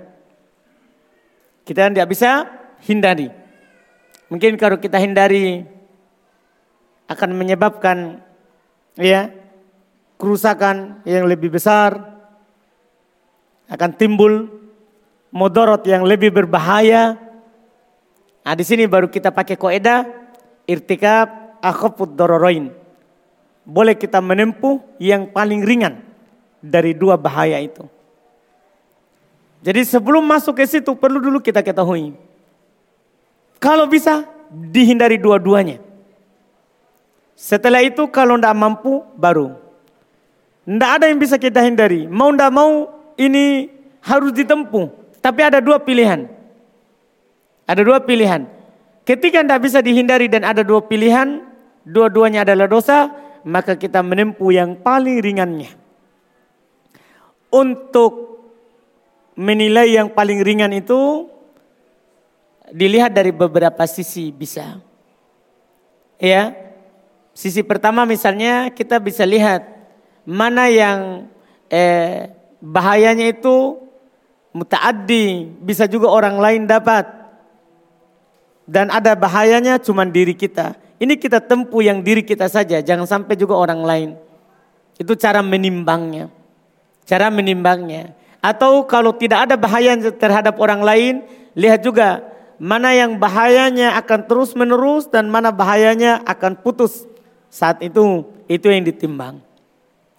kita tidak bisa hindari. Mungkin kalau kita hindari akan menyebabkan ya kerusakan yang lebih besar akan timbul modorot yang lebih berbahaya. Nah, di sini baru kita pakai koedah irtikab akhafud dororoin. Boleh kita menempuh yang paling ringan dari dua bahaya itu. Jadi sebelum masuk ke situ perlu dulu kita ketahui kalau bisa dihindari dua-duanya. Setelah itu kalau tidak mampu baru. Tidak ada yang bisa kita hindari. Mau tidak mau ini harus ditempuh. Tapi ada dua pilihan. Ada dua pilihan. Ketika tidak bisa dihindari dan ada dua pilihan, dua-duanya adalah dosa, maka kita menempuh yang paling ringannya. Untuk menilai yang paling ringan itu dilihat dari beberapa sisi bisa. Ya. Sisi pertama misalnya kita bisa lihat mana yang eh, bahayanya itu mutaaddi, bisa juga orang lain dapat. Dan ada bahayanya cuma diri kita. Ini kita tempuh yang diri kita saja, jangan sampai juga orang lain. Itu cara menimbangnya. Cara menimbangnya. Atau kalau tidak ada bahaya terhadap orang lain, lihat juga mana yang bahayanya akan terus menerus dan mana bahayanya akan putus. Saat itu itu yang ditimbang.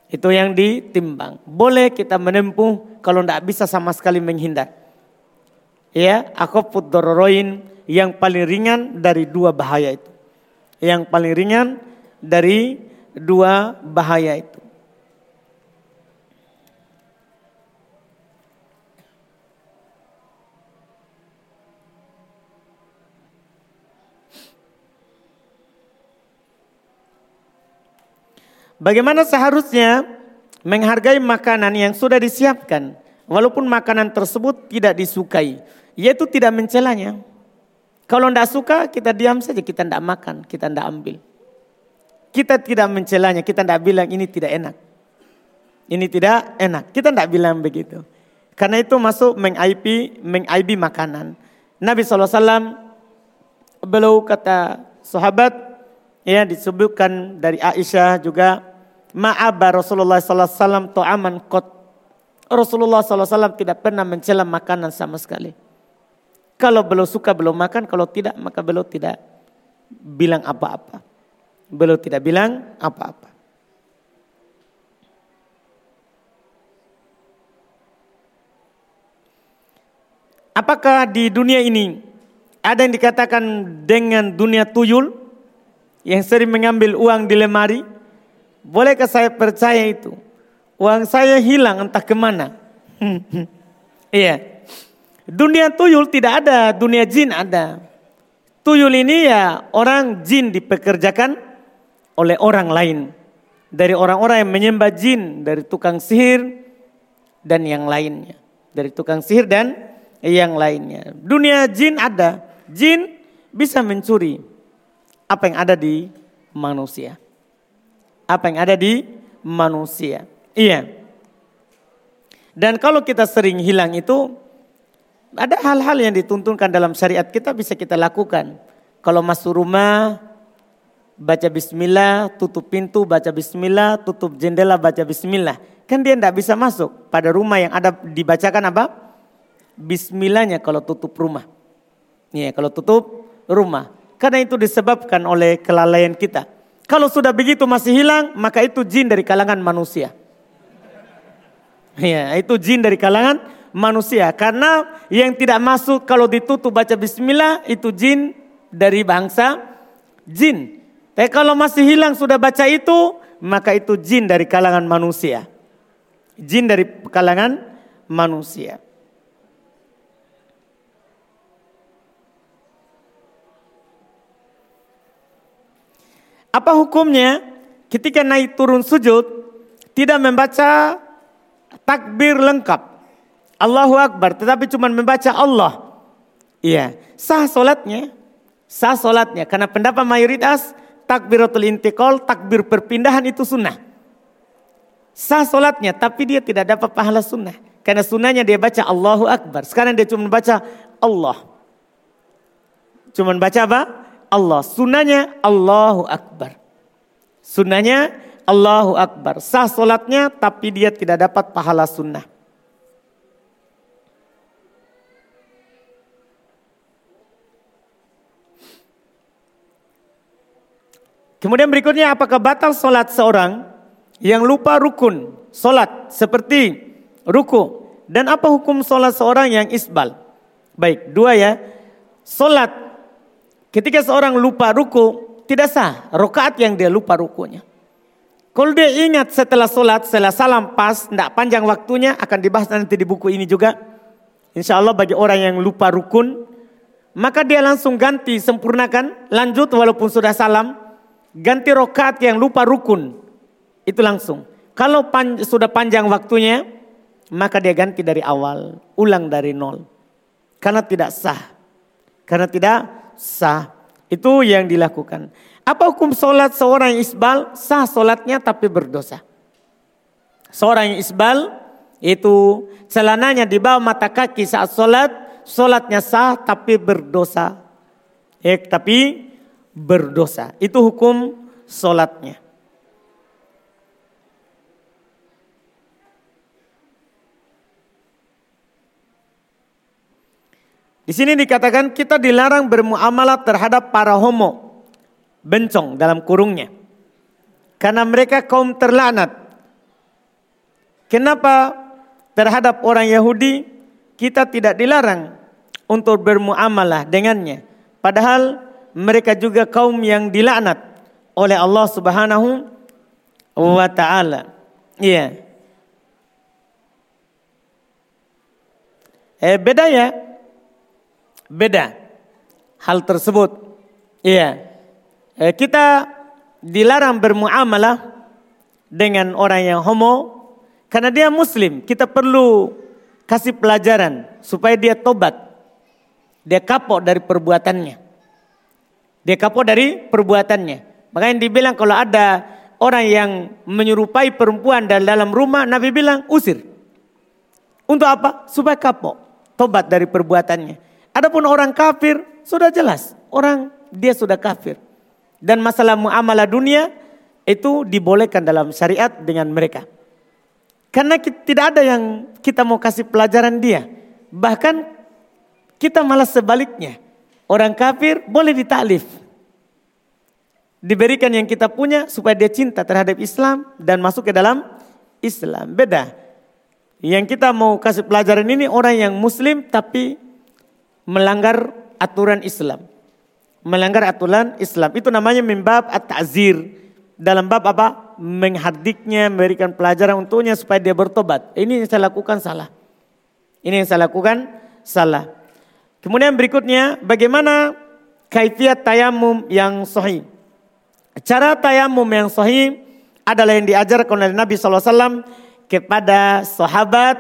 Itu yang ditimbang. Boleh kita menempuh kalau tidak bisa sama sekali menghindar. Ya, aku dororoin yang paling ringan dari dua bahaya itu. Yang paling ringan dari dua bahaya itu. Bagaimana seharusnya menghargai makanan yang sudah disiapkan walaupun makanan tersebut tidak disukai, yaitu tidak mencelanya. Kalau tidak suka kita diam saja, kita tidak makan, kita tidak ambil. Kita tidak mencelanya, kita tidak bilang ini tidak enak. Ini tidak enak, kita tidak bilang begitu. Karena itu masuk mengaibi, mengaibi makanan. Nabi SAW beliau kata sahabat ya disebutkan dari Aisyah juga ma'aba Rasulullah sallallahu alaihi wasallam to'aman kot. Rasulullah sallallahu alaihi wasallam tidak pernah mencela makanan sama sekali. Kalau belum suka belum makan, kalau tidak maka belum tidak bilang apa-apa. Belum tidak bilang apa-apa. Apakah di dunia ini ada yang dikatakan dengan dunia tuyul? Yang sering mengambil uang di lemari? Bolehkah saya percaya itu? Uang saya hilang entah ke mana. Iya. Dunia tuyul tidak ada, dunia jin ada. Tuyul ini ya orang jin dipekerjakan oleh orang lain. Dari orang-orang yang menyembah jin, dari tukang sihir dan yang lainnya. Dari tukang sihir dan yang lainnya. Dunia jin ada. Jin bisa mencuri apa yang ada di manusia. Apa yang ada di manusia. Iya. Dan kalau kita sering hilang itu, ada hal-hal yang dituntunkan dalam syariat kita bisa kita lakukan. Kalau masuk rumah, baca bismillah, tutup pintu, baca bismillah, tutup jendela, baca bismillah. Kan dia tidak bisa masuk pada rumah yang ada dibacakan apa? Bismillahnya kalau tutup rumah. Ya, kalau tutup rumah. Karena itu disebabkan oleh kelalaian kita. Kalau sudah begitu masih hilang, maka itu jin dari kalangan manusia. Ya, itu jin dari kalangan manusia. Karena yang tidak masuk kalau ditutup baca bismillah itu jin dari bangsa jin. Tapi kalau masih hilang sudah baca itu, maka itu jin dari kalangan manusia. Jin dari kalangan manusia. Apa hukumnya ketika naik turun sujud tidak membaca takbir lengkap? Allahu Akbar, tetapi cuma membaca Allah. Iya, sah solatnya, sah solatnya. Karena pendapat mayoritas takbiratul intikal, takbir perpindahan itu sunnah. Sah solatnya, tapi dia tidak dapat pahala sunnah. Karena sunnahnya dia baca Allahu Akbar. Sekarang dia cuma baca Allah. Cuma baca apa? Allah. Sunnahnya Allahu Akbar. Sunnahnya Allahu Akbar. Sah solatnya tapi dia tidak dapat pahala sunnah. Kemudian berikutnya apakah batal solat seorang yang lupa rukun solat seperti ruku dan apa hukum solat seorang yang isbal? Baik, dua ya. Solat ketika seorang lupa ruku tidak sah rokaat yang dia lupa rukunya. Kalau dia ingat setelah solat, setelah salam pas, tidak panjang waktunya akan dibahas nanti di buku ini juga. Insya Allah bagi orang yang lupa rukun, maka dia langsung ganti, sempurnakan, lanjut walaupun sudah salam, ganti rokat yang lupa rukun. Itu langsung. Kalau pan, sudah panjang waktunya, maka dia ganti dari awal, ulang dari nol. Karena tidak sah. Karena tidak sah. Itu yang dilakukan. Apa hukum sholat seorang isbal? Sah sholatnya tapi berdosa. Seorang isbal itu celananya di bawah mata kaki saat sholat. Sholatnya sah tapi berdosa. Eh, tapi berdosa. Itu hukum solatnya. Di sini dikatakan kita dilarang bermuamalah terhadap para homo. Bencong dalam kurungnya. Karena mereka kaum terlanat. Kenapa terhadap orang Yahudi kita tidak dilarang untuk bermuamalah dengannya. Padahal mereka juga kaum yang dilaknat oleh Allah Subhanahu wa taala. Iya. Eh beda ya? Beda hal tersebut. Iya. Eh, kita dilarang bermuamalah dengan orang yang homo karena dia muslim. Kita perlu kasih pelajaran supaya dia tobat. Dia kapok dari perbuatannya. Dia kapok dari perbuatannya. Makanya dibilang kalau ada orang yang menyerupai perempuan dalam rumah, Nabi bilang usir. Untuk apa? Supaya kapok. Tobat dari perbuatannya. Adapun orang kafir, sudah jelas. Orang dia sudah kafir. Dan masalah muamalah dunia, itu dibolehkan dalam syariat dengan mereka. Karena tidak ada yang kita mau kasih pelajaran dia. Bahkan kita malah sebaliknya. Orang kafir boleh ditaklif. Diberikan yang kita punya supaya dia cinta terhadap Islam dan masuk ke dalam Islam. Beda. Yang kita mau kasih pelajaran ini orang yang muslim tapi melanggar aturan Islam. melanggar aturan Islam. Itu namanya mimbab at-ta'zir. Dalam bab apa? Menghardiknya, memberikan pelajaran untuknya supaya dia bertobat. Ini yang saya lakukan salah. Ini yang saya lakukan salah. Kemudian berikutnya, bagaimana kaifiat tayamum yang sahih. Cara tayamum yang sahih adalah yang diajarkan oleh Nabi SAW kepada sahabat.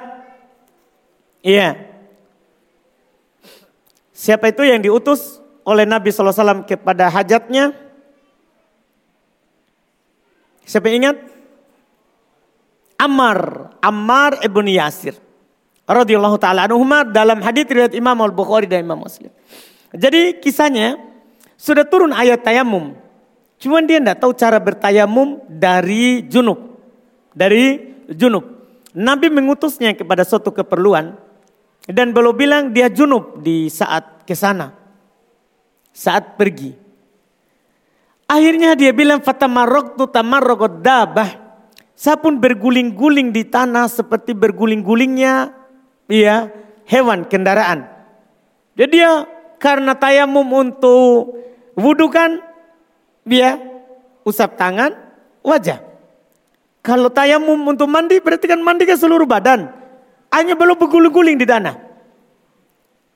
Iya. Siapa itu yang diutus oleh Nabi SAW kepada hajatnya? Siapa ingat? Ammar, Ammar ibn Yasir. radhiyallahu taala anhuma dalam hadis riwayat Imam Al-Bukhari dan Imam Muslim. Jadi kisahnya sudah turun ayat tayamum. Cuman dia tidak tahu cara bertayamum dari junub. Dari junub. Nabi mengutusnya kepada suatu keperluan. Dan belum bilang dia junub di saat ke sana saat pergi. Akhirnya dia bilang fatamarok tu tamarrokot dabah. Saya pun berguling-guling di tanah seperti berguling-gulingnya ya hewan kendaraan. Jadi dia karena tayamum untuk wudhu kan dia usap tangan wajah. Kalau tayamum untuk mandi berarti kan mandi ke seluruh badan. Hanya belum berguling-guling di tanah.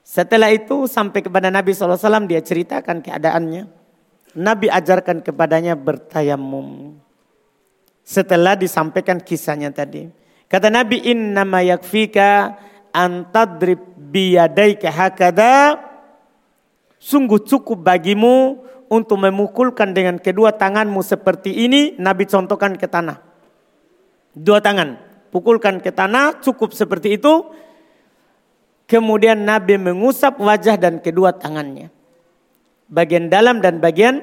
Setelah itu sampai kepada Nabi SAW dia ceritakan keadaannya. Nabi ajarkan kepadanya bertayamum. Setelah disampaikan kisahnya tadi. Kata Nabi innama yakfika antadrib biyadaika hakada. Sungguh cukup bagimu untuk memukulkan dengan kedua tanganmu seperti ini. Nabi contohkan ke tanah. Dua tangan. Pukulkan ke tanah cukup seperti itu Kemudian Nabi mengusap wajah dan kedua tangannya. Bagian dalam dan bagian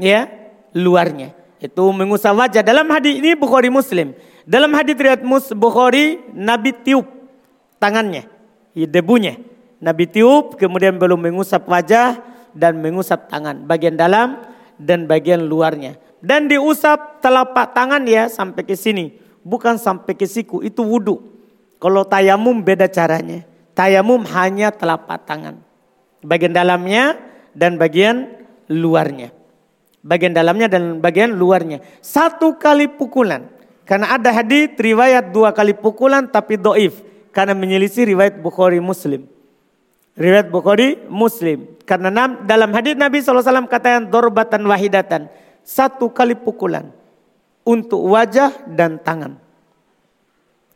ya luarnya. Itu mengusap wajah. Dalam hadis ini Bukhari Muslim. Dalam hadis riwayat Mus Bukhari Nabi tiup tangannya, ya, debunya. Nabi tiup kemudian belum mengusap wajah dan mengusap tangan bagian dalam dan bagian luarnya. Dan diusap telapak tangan ya sampai ke sini, bukan sampai ke siku. Itu wudhu. Kalau tayamum beda caranya. Tayamum hanya telapak tangan. Bagian dalamnya dan bagian luarnya. Bagian dalamnya dan bagian luarnya. Satu kali pukulan. Karena ada hadis riwayat dua kali pukulan tapi doif. Karena menyelisih riwayat Bukhari Muslim. Riwayat Bukhari Muslim. Karena dalam hadis Nabi SAW katakan dorbatan wahidatan. Satu kali pukulan. Untuk wajah dan tangan.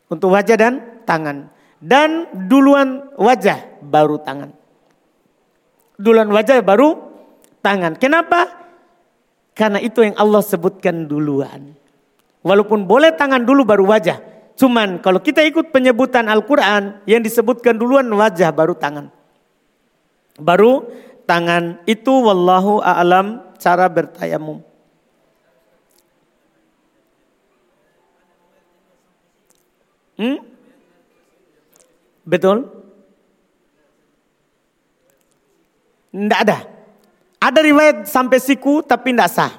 Untuk wajah dan tangan. Dan duluan wajah baru tangan. Duluan wajah baru tangan. Kenapa? Karena itu yang Allah sebutkan duluan. Walaupun boleh tangan dulu baru wajah. Cuman kalau kita ikut penyebutan Al-Quran yang disebutkan duluan wajah baru tangan. Baru tangan itu wallahu a'lam cara bertayamum. Hmm? Betul? Tidak ada. Ada riwayat sampai siku tapi tidak sah.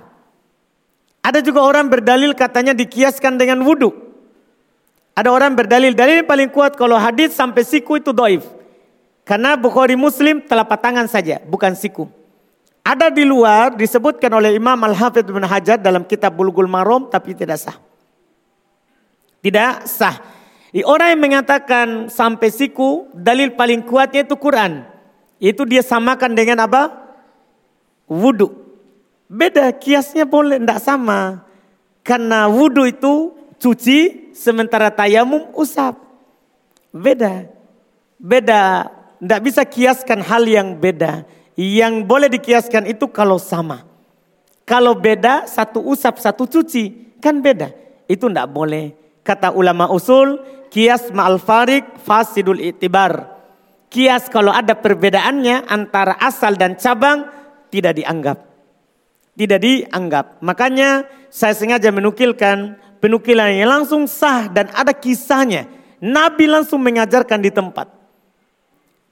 Ada juga orang berdalil katanya dikiaskan dengan wudhu. Ada orang berdalil, dalil paling kuat kalau hadis sampai siku itu doif. Karena Bukhari Muslim telapak tangan saja, bukan siku. Ada di luar disebutkan oleh Imam Al-Hafidh bin Hajar dalam kitab Bulgul Marom tapi tidak sah. Tidak sah. Orang yang mengatakan sampai siku, dalil paling kuatnya itu Quran. Itu dia samakan dengan apa? Wudhu. Beda, kiasnya boleh, tidak sama. Karena wudhu itu cuci, sementara tayamum usap. Beda. Beda, tidak bisa kiaskan hal yang beda. Yang boleh dikiaskan itu kalau sama. Kalau beda, satu usap, satu cuci. Kan beda. Itu tidak boleh. Kata ulama usul, kias ma'al farik fasidul itibar. Kias kalau ada perbedaannya antara asal dan cabang tidak dianggap. Tidak dianggap. Makanya saya sengaja menukilkan penukilan yang langsung sah dan ada kisahnya. Nabi langsung mengajarkan di tempat.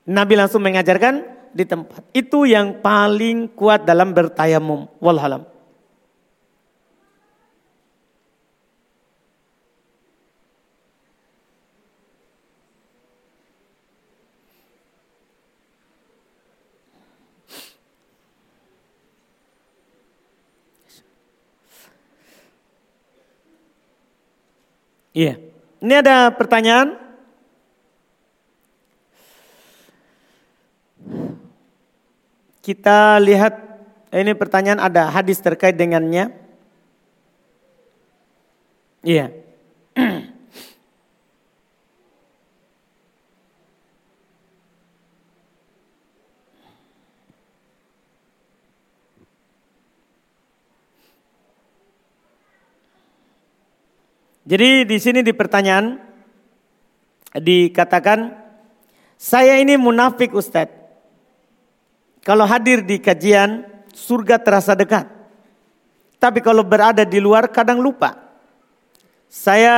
Nabi langsung mengajarkan di tempat. Itu yang paling kuat dalam bertayamum. Walhalam. Iya. Ini ada pertanyaan. Kita lihat ini pertanyaan ada hadis terkait dengannya. Iya. Jadi di sini di pertanyaan dikatakan saya ini munafik Ustadz. Kalau hadir di kajian surga terasa dekat. Tapi kalau berada di luar kadang lupa. Saya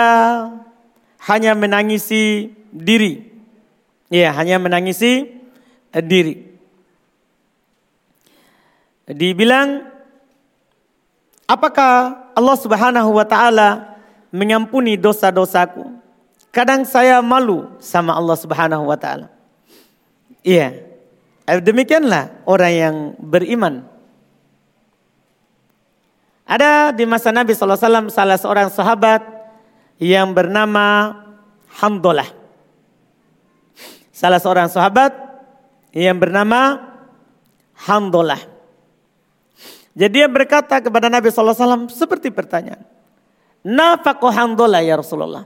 hanya menangisi diri. Ya, hanya menangisi diri. Dibilang apakah Allah Subhanahu wa taala mengampuni dosa-dosaku. Kadang saya malu sama Allah Subhanahu wa taala. Iya. Demikianlah orang yang beriman. Ada di masa Nabi SAW salah seorang sahabat yang bernama Hamdolah. Salah seorang sahabat yang bernama Hamdolah. Jadi dia berkata kepada Nabi SAW seperti pertanyaan. Nafakoh Hamdolah ya Rasulullah.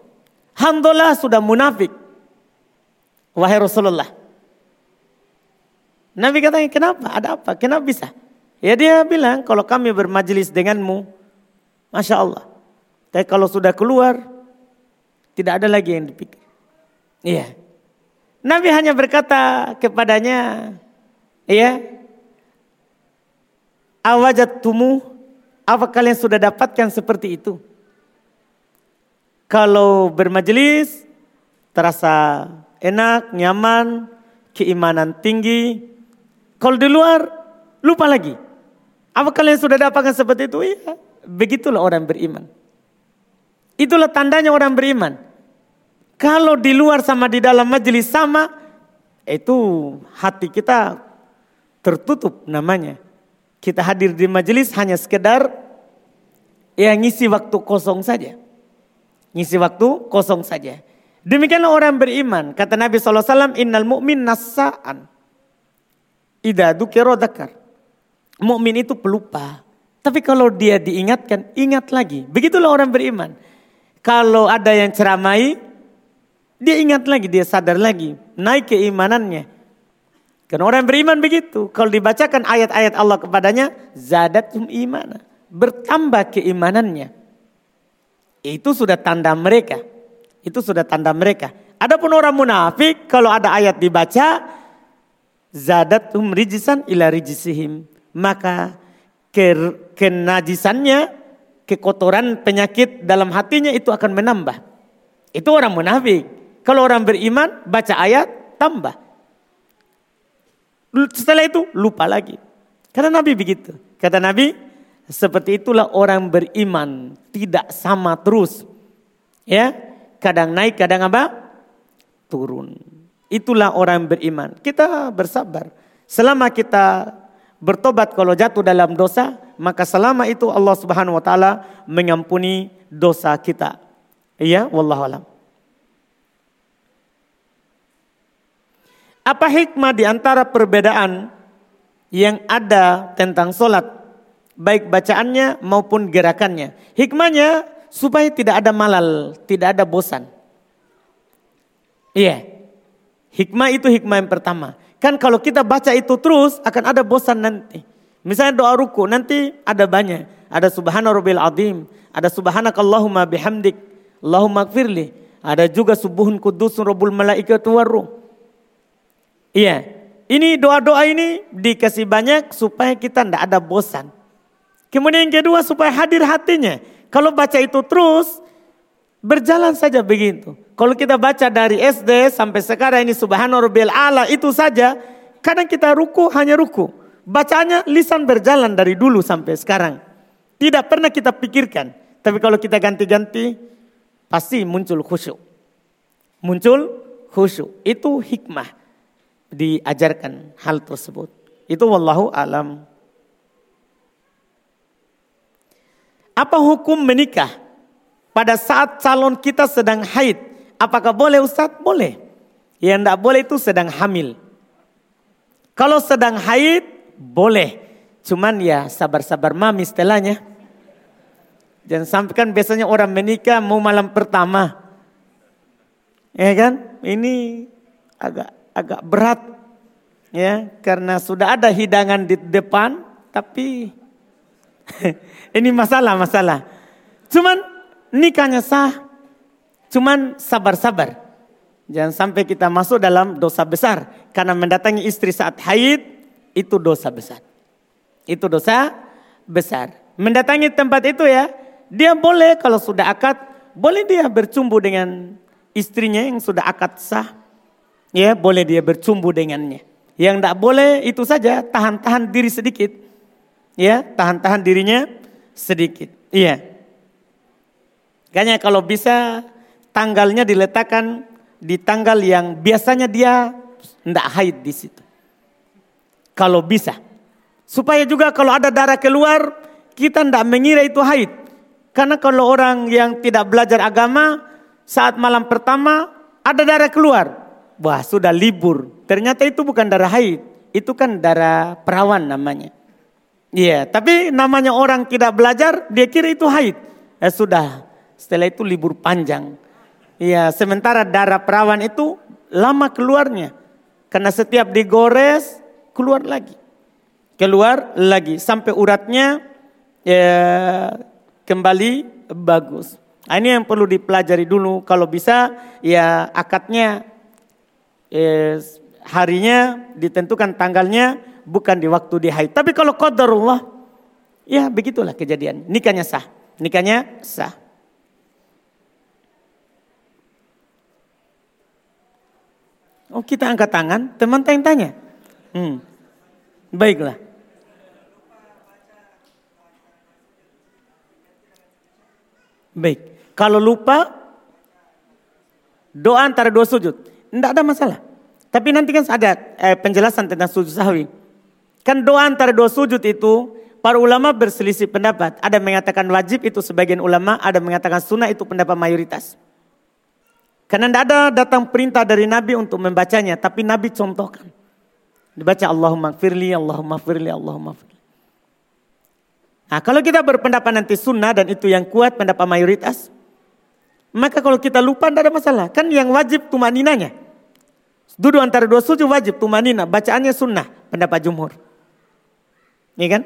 Hamdolah sudah munafik. Wahai Rasulullah. Nabi katanya kenapa? Ada apa? Kenapa bisa? Ya dia bilang kalau kami bermajelis denganmu. Masya Allah. Tapi kalau sudah keluar. Tidak ada lagi yang dipikir. Iya. Nabi hanya berkata kepadanya. Iya. Awajat tumu. Apa kalian sudah dapatkan seperti itu? Kalau bermajelis terasa enak, nyaman, keimanan tinggi. Kalau di luar lupa lagi. Apa kalian sudah dapatkan seperti itu? Iya. Begitulah orang beriman. Itulah tandanya orang beriman. Kalau di luar sama di dalam majelis sama, itu hati kita tertutup namanya. Kita hadir di majelis hanya sekedar ya ngisi waktu kosong saja. Ngisi waktu kosong saja. Demikianlah orang beriman. Kata Nabi SAW, innal mu'min nasa'an. Ida dukiro dakar. Mukmin itu pelupa. Tapi kalau dia diingatkan, ingat lagi. Begitulah orang beriman. Kalau ada yang ceramai, dia ingat lagi, dia sadar lagi. Naik keimanannya. Karena orang beriman begitu. Kalau dibacakan ayat-ayat Allah kepadanya, zadatum imana. Bertambah keimanannya. Itu sudah tanda mereka. Itu sudah tanda mereka. Adapun orang munafik kalau ada ayat dibaca zadatum rijisan ila rijisihim. Maka ke, kenajisannya, kekotoran penyakit dalam hatinya itu akan menambah. Itu orang munafik. Kalau orang beriman baca ayat tambah. Setelah itu lupa lagi. Karena Nabi begitu. Kata Nabi, seperti itulah orang beriman, tidak sama terus. Ya, kadang naik, kadang apa? Turun. Itulah orang beriman. Kita bersabar. Selama kita bertobat kalau jatuh dalam dosa, maka selama itu Allah Subhanahu wa taala mengampuni dosa kita. Iya, wallahu alam. Apa hikmah di antara perbedaan yang ada tentang solat baik bacaannya maupun gerakannya. Hikmahnya supaya tidak ada malal, tidak ada bosan. Iya. Hikmah itu hikmah yang pertama. Kan kalau kita baca itu terus akan ada bosan nanti. Misalnya doa ruku nanti ada banyak. Ada subhana rabbil azim, ada subhanakallahumma bihamdik, Allahumma gfirli. Ada juga subuhun kudusun rabbul malaikatu waruh. Iya. Ini doa-doa ini dikasih banyak supaya kita tidak ada bosan. Kemudian yang kedua supaya hadir hatinya. Kalau baca itu terus, berjalan saja begitu. Kalau kita baca dari SD sampai sekarang ini subhanallah ala itu saja, kadang kita ruku hanya ruku. Bacanya lisan berjalan dari dulu sampai sekarang. Tidak pernah kita pikirkan. Tapi kalau kita ganti-ganti, pasti muncul khusyuk. Muncul khusyuk. Itu hikmah diajarkan hal tersebut. Itu wallahu alam. Apa hukum menikah pada saat calon kita sedang haid. Apakah boleh Ustadz? Boleh. Yang tidak boleh itu sedang hamil. Kalau sedang haid, boleh. Cuman ya sabar-sabar mami setelahnya. Jangan sampai kan biasanya orang menikah mau malam pertama. Ya kan? Ini agak agak berat. Ya, karena sudah ada hidangan di depan, tapi ini masalah, masalah. Cuman nikahnya sah, cuman sabar-sabar. Jangan sampai kita masuk dalam dosa besar. Karena mendatangi istri saat haid, itu dosa besar. Itu dosa besar. Mendatangi tempat itu ya, dia boleh kalau sudah akad, boleh dia bercumbu dengan istrinya yang sudah akad sah. Ya, boleh dia bercumbu dengannya. Yang tidak boleh itu saja tahan-tahan diri sedikit. Ya, tahan-tahan dirinya sedikit. Iya. Kayaknya kalau bisa tanggalnya diletakkan di tanggal yang biasanya dia tidak haid di situ. Kalau bisa. Supaya juga kalau ada darah keluar, kita tidak mengira itu haid. Karena kalau orang yang tidak belajar agama, saat malam pertama ada darah keluar. Wah sudah libur. Ternyata itu bukan darah haid. Itu kan darah perawan namanya. Iya, yeah, tapi namanya orang tidak belajar, dia kira itu haid. Ya sudah, setelah itu libur panjang. Iya, sementara darah perawan itu lama keluarnya. Karena setiap digores, keluar lagi. Keluar lagi, sampai uratnya ya, kembali bagus. Nah, ini yang perlu dipelajari dulu. Kalau bisa ya akadnya eh, harinya ditentukan tanggalnya bukan di waktu di haid. Tapi kalau qadarullah ya begitulah kejadian. Nikahnya sah. Nikahnya sah. Oh kita angkat tangan, teman tanya-tanya. Hmm. Baiklah. Baik. Kalau lupa doa antara dua sujud, tidak ada masalah. Tapi nanti kan ada eh, penjelasan tentang sujud sahwi. Kan doa antara dua sujud itu para ulama berselisih pendapat. Ada yang mengatakan wajib itu sebagian ulama, ada yang mengatakan sunnah itu pendapat mayoritas. Karena tidak ada datang perintah dari Nabi untuk membacanya, tapi Nabi contohkan. Dibaca Allahumma firli, Allahumma firli, Allahumma firli. Nah, kalau kita berpendapat nanti sunnah dan itu yang kuat pendapat mayoritas, maka kalau kita lupa tidak ada masalah. Kan yang wajib tumaninanya. Duduk antara dua sujud wajib tumanina, bacaannya sunnah pendapat jumhur. Iya kan?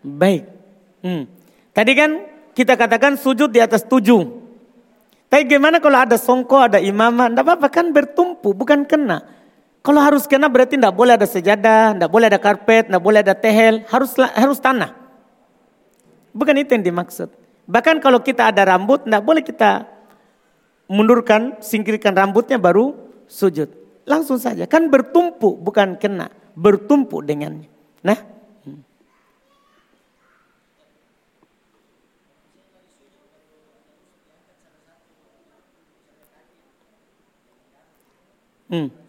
Baik. Hmm. Tadi kan kita katakan sujud di atas tujuh. Tapi gimana kalau ada songko, ada imamah, tidak apa-apa kan bertumpu, bukan kena. Kalau harus kena berarti tidak boleh ada sejadah, tidak boleh ada karpet, tidak boleh ada tehel, harus harus tanah. Bukan itu yang dimaksud. Bahkan kalau kita ada rambut, tidak boleh kita mundurkan, singkirkan rambutnya baru sujud. Langsung saja, kan bertumpu bukan kena, bertumpu dengannya. Nah, Hmm.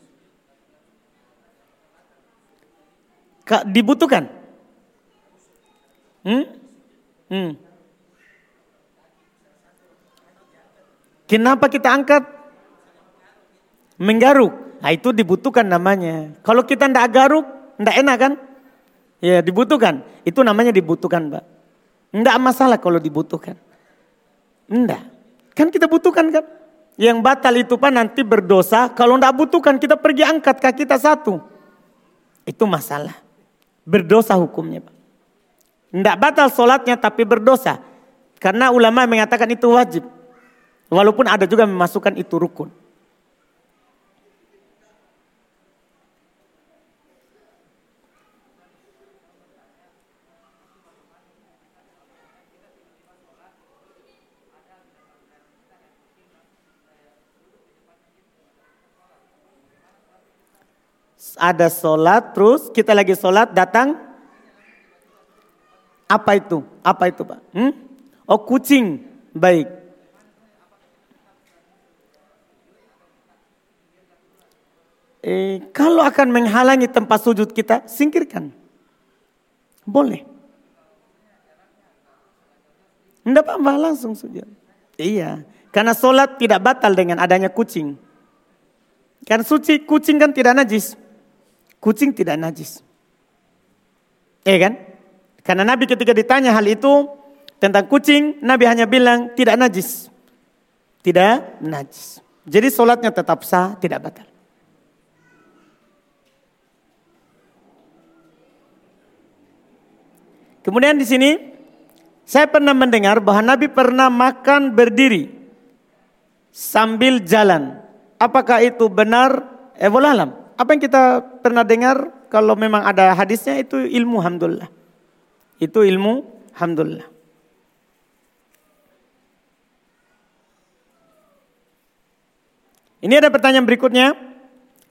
Dibutuhkan? Hmm? Hmm. Kenapa kita angkat? Menggaruk. Nah itu dibutuhkan namanya. Kalau kita ndak garuk, ndak enak kan? Ya dibutuhkan. Itu namanya dibutuhkan, Mbak. Ndak masalah kalau dibutuhkan. Ndak. Kan kita butuhkan kan? Yang batal itu pak nanti berdosa. Kalau tidak butuhkan kita pergi angkat kaki kita satu. Itu masalah. Berdosa hukumnya. Tidak batal sholatnya tapi berdosa. Karena ulama mengatakan itu wajib. Walaupun ada juga memasukkan itu rukun. Ada sholat terus kita lagi sholat datang apa itu? Apa itu Pak? Hmm? Oh kucing. Baik. Eh, kalau akan menghalangi tempat sujud kita, singkirkan. Boleh. Tidak apa-apa langsung sujud. Iya. Karena sholat tidak batal dengan adanya kucing. Kan suci, kucing kan tidak najis. Kucing tidak najis. Iya kan? Karena Nabi ketika ditanya hal itu tentang kucing, Nabi hanya bilang tidak najis. Tidak najis. Jadi sholatnya tetap sah, tidak batal. Kemudian di sini saya pernah mendengar bahwa Nabi pernah makan berdiri sambil jalan. Apakah itu benar? Alam. Apa yang kita pernah dengar kalau memang ada hadisnya itu ilmu alhamdulillah. Itu ilmu alhamdulillah. Ini ada pertanyaan berikutnya.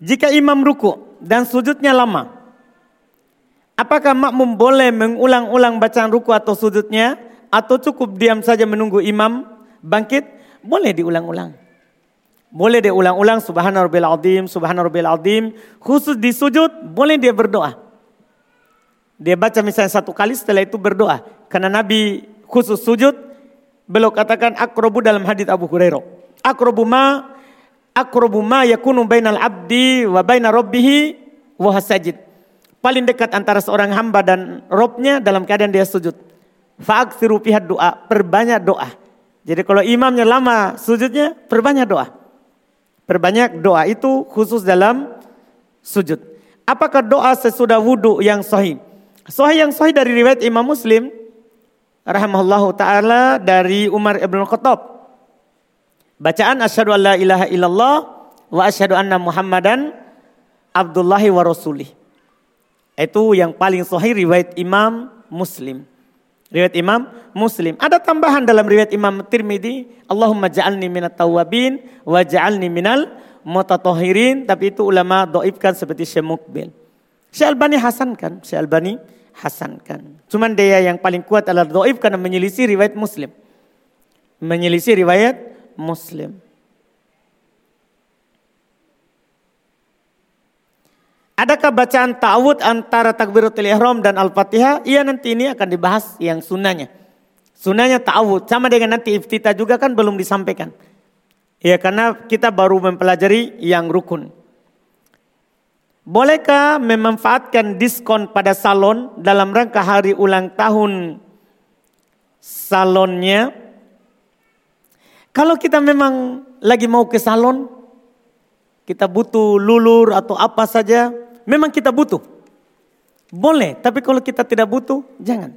Jika imam ruku dan sujudnya lama, apakah makmum boleh mengulang-ulang bacaan ruku atau sujudnya atau cukup diam saja menunggu imam bangkit? Boleh diulang-ulang. Boleh dia ulang-ulang subhana rabbil azim, subhana rabbil azim. Khusus di sujud boleh dia berdoa. Dia baca misalnya satu kali setelah itu berdoa. Karena Nabi khusus sujud beliau katakan akrobu dalam hadis Abu Hurairah. Akrobu ma akrobu ma yakunu bainal abdi wa baina rabbih wa sajid. Paling dekat antara seorang hamba dan Robnya dalam keadaan dia sujud. Fa'aksiru pihak doa, perbanyak doa. Jadi kalau imamnya lama sujudnya, perbanyak doa. Perbanyak doa itu khusus dalam sujud. Apakah doa sesudah wudhu yang sahih? Sahih yang sahih dari riwayat Imam Muslim rahimahullahu taala dari Umar ibn Khattab. Bacaan asyhadu alla ilaha illallah wa asyhadu anna Muhammadan abdullahi wa rasulih. Itu yang paling sahih riwayat Imam Muslim. Riwayat Imam Muslim. Ada tambahan dalam riwayat Imam Tirmidzi, Allahumma ja'alni minat tawabin wa ja'alni minal mutatahirin. Tapi itu ulama doibkan seperti Syekh Mukbil. Syekh Albani hasankan, Syekh Albani hasankan. Cuman dia yang paling kuat adalah doib karena menyelisih riwayat Muslim. Menyelisih riwayat Muslim. Adakah bacaan ta'awud antara takbiratul ihram dan al-fatihah? Iya nanti ini akan dibahas yang sunnahnya. Sunnahnya ta'awud. Sama dengan nanti iftitah juga kan belum disampaikan. Ya karena kita baru mempelajari yang rukun. Bolehkah memanfaatkan diskon pada salon dalam rangka hari ulang tahun salonnya? Kalau kita memang lagi mau ke salon, kita butuh lulur atau apa saja, Memang kita butuh. Boleh, tapi kalau kita tidak butuh, jangan.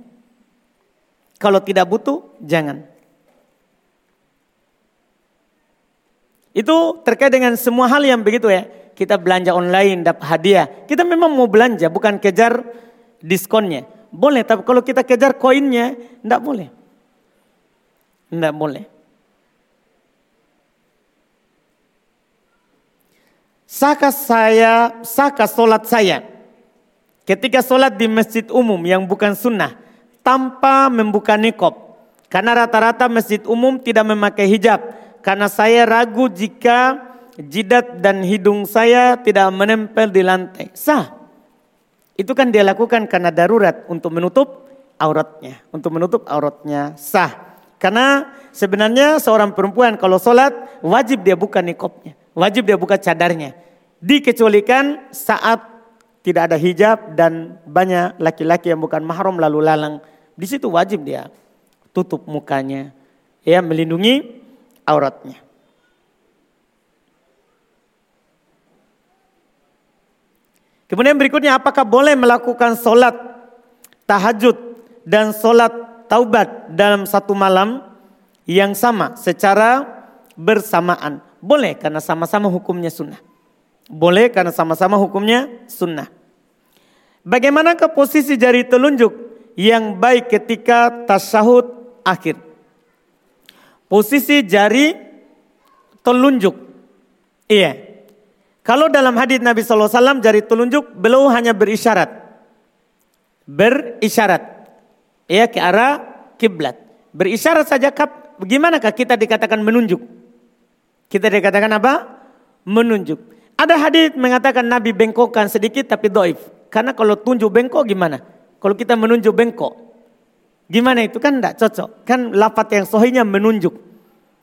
Kalau tidak butuh, jangan. Itu terkait dengan semua hal yang begitu ya. Kita belanja online, dapat hadiah. Kita memang mau belanja, bukan kejar diskonnya. Boleh, tapi kalau kita kejar koinnya, tidak boleh. Tidak boleh. Sahkah saya, sahkah solat saya ketika solat di masjid umum yang bukan sunnah tanpa membuka nikob. Karena rata-rata masjid umum tidak memakai hijab. Karena saya ragu jika jidat dan hidung saya tidak menempel di lantai. Sah. Itu kan dia lakukan karena darurat untuk menutup auratnya. Untuk menutup auratnya sah. Karena sebenarnya seorang perempuan kalau sholat wajib dia buka nikobnya. Wajib dia buka cadarnya. Dikecualikan saat tidak ada hijab dan banyak laki-laki yang bukan mahram lalu lalang. Di situ wajib dia tutup mukanya. Ya melindungi auratnya. Kemudian berikutnya apakah boleh melakukan solat tahajud dan solat taubat dalam satu malam yang sama secara bersamaan? Boleh karena sama-sama hukumnya sunnah. Boleh karena sama-sama hukumnya sunnah. Bagaimanakah posisi jari telunjuk yang baik ketika tasyahud akhir? Posisi jari telunjuk. Iya. Kalau dalam hadis Nabi SAW jari telunjuk beliau hanya berisyarat. Berisyarat. Ya ke arah kiblat. Berisyarat saja kap bagaimanakah kita dikatakan menunjuk? Kita dikatakan apa? Menunjuk. Ada hadis mengatakan Nabi bengkokkan sedikit tapi doif. Karena kalau tunjuk bengkok gimana? Kalau kita menunjuk bengkok. Gimana itu kan tidak cocok. Kan lapat yang sohinya menunjuk.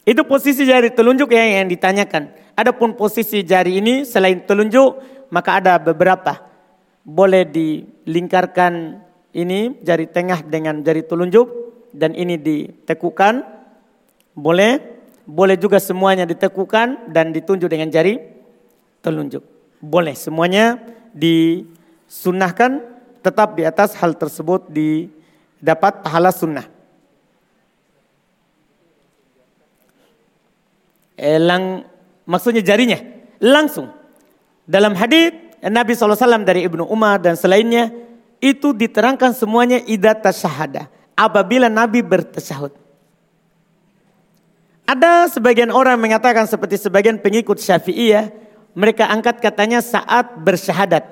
Itu posisi jari telunjuk yang, yang ditanyakan. Adapun posisi jari ini selain telunjuk maka ada beberapa. Boleh dilingkarkan ini jari tengah dengan jari telunjuk dan ini ditekukan. Boleh. Boleh juga semuanya ditekukan dan ditunjuk dengan jari telunjuk. Boleh semuanya disunahkan tetap di atas hal tersebut didapat pahala sunnah. Elang maksudnya jarinya langsung. Dalam hadis Nabi SAW dari Ibnu Umar dan selainnya itu diterangkan semuanya idat syahada apabila Nabi bertasyahud. Ada sebagian orang mengatakan seperti sebagian pengikut Syafi'iyah, mereka angkat katanya saat bersyahadat.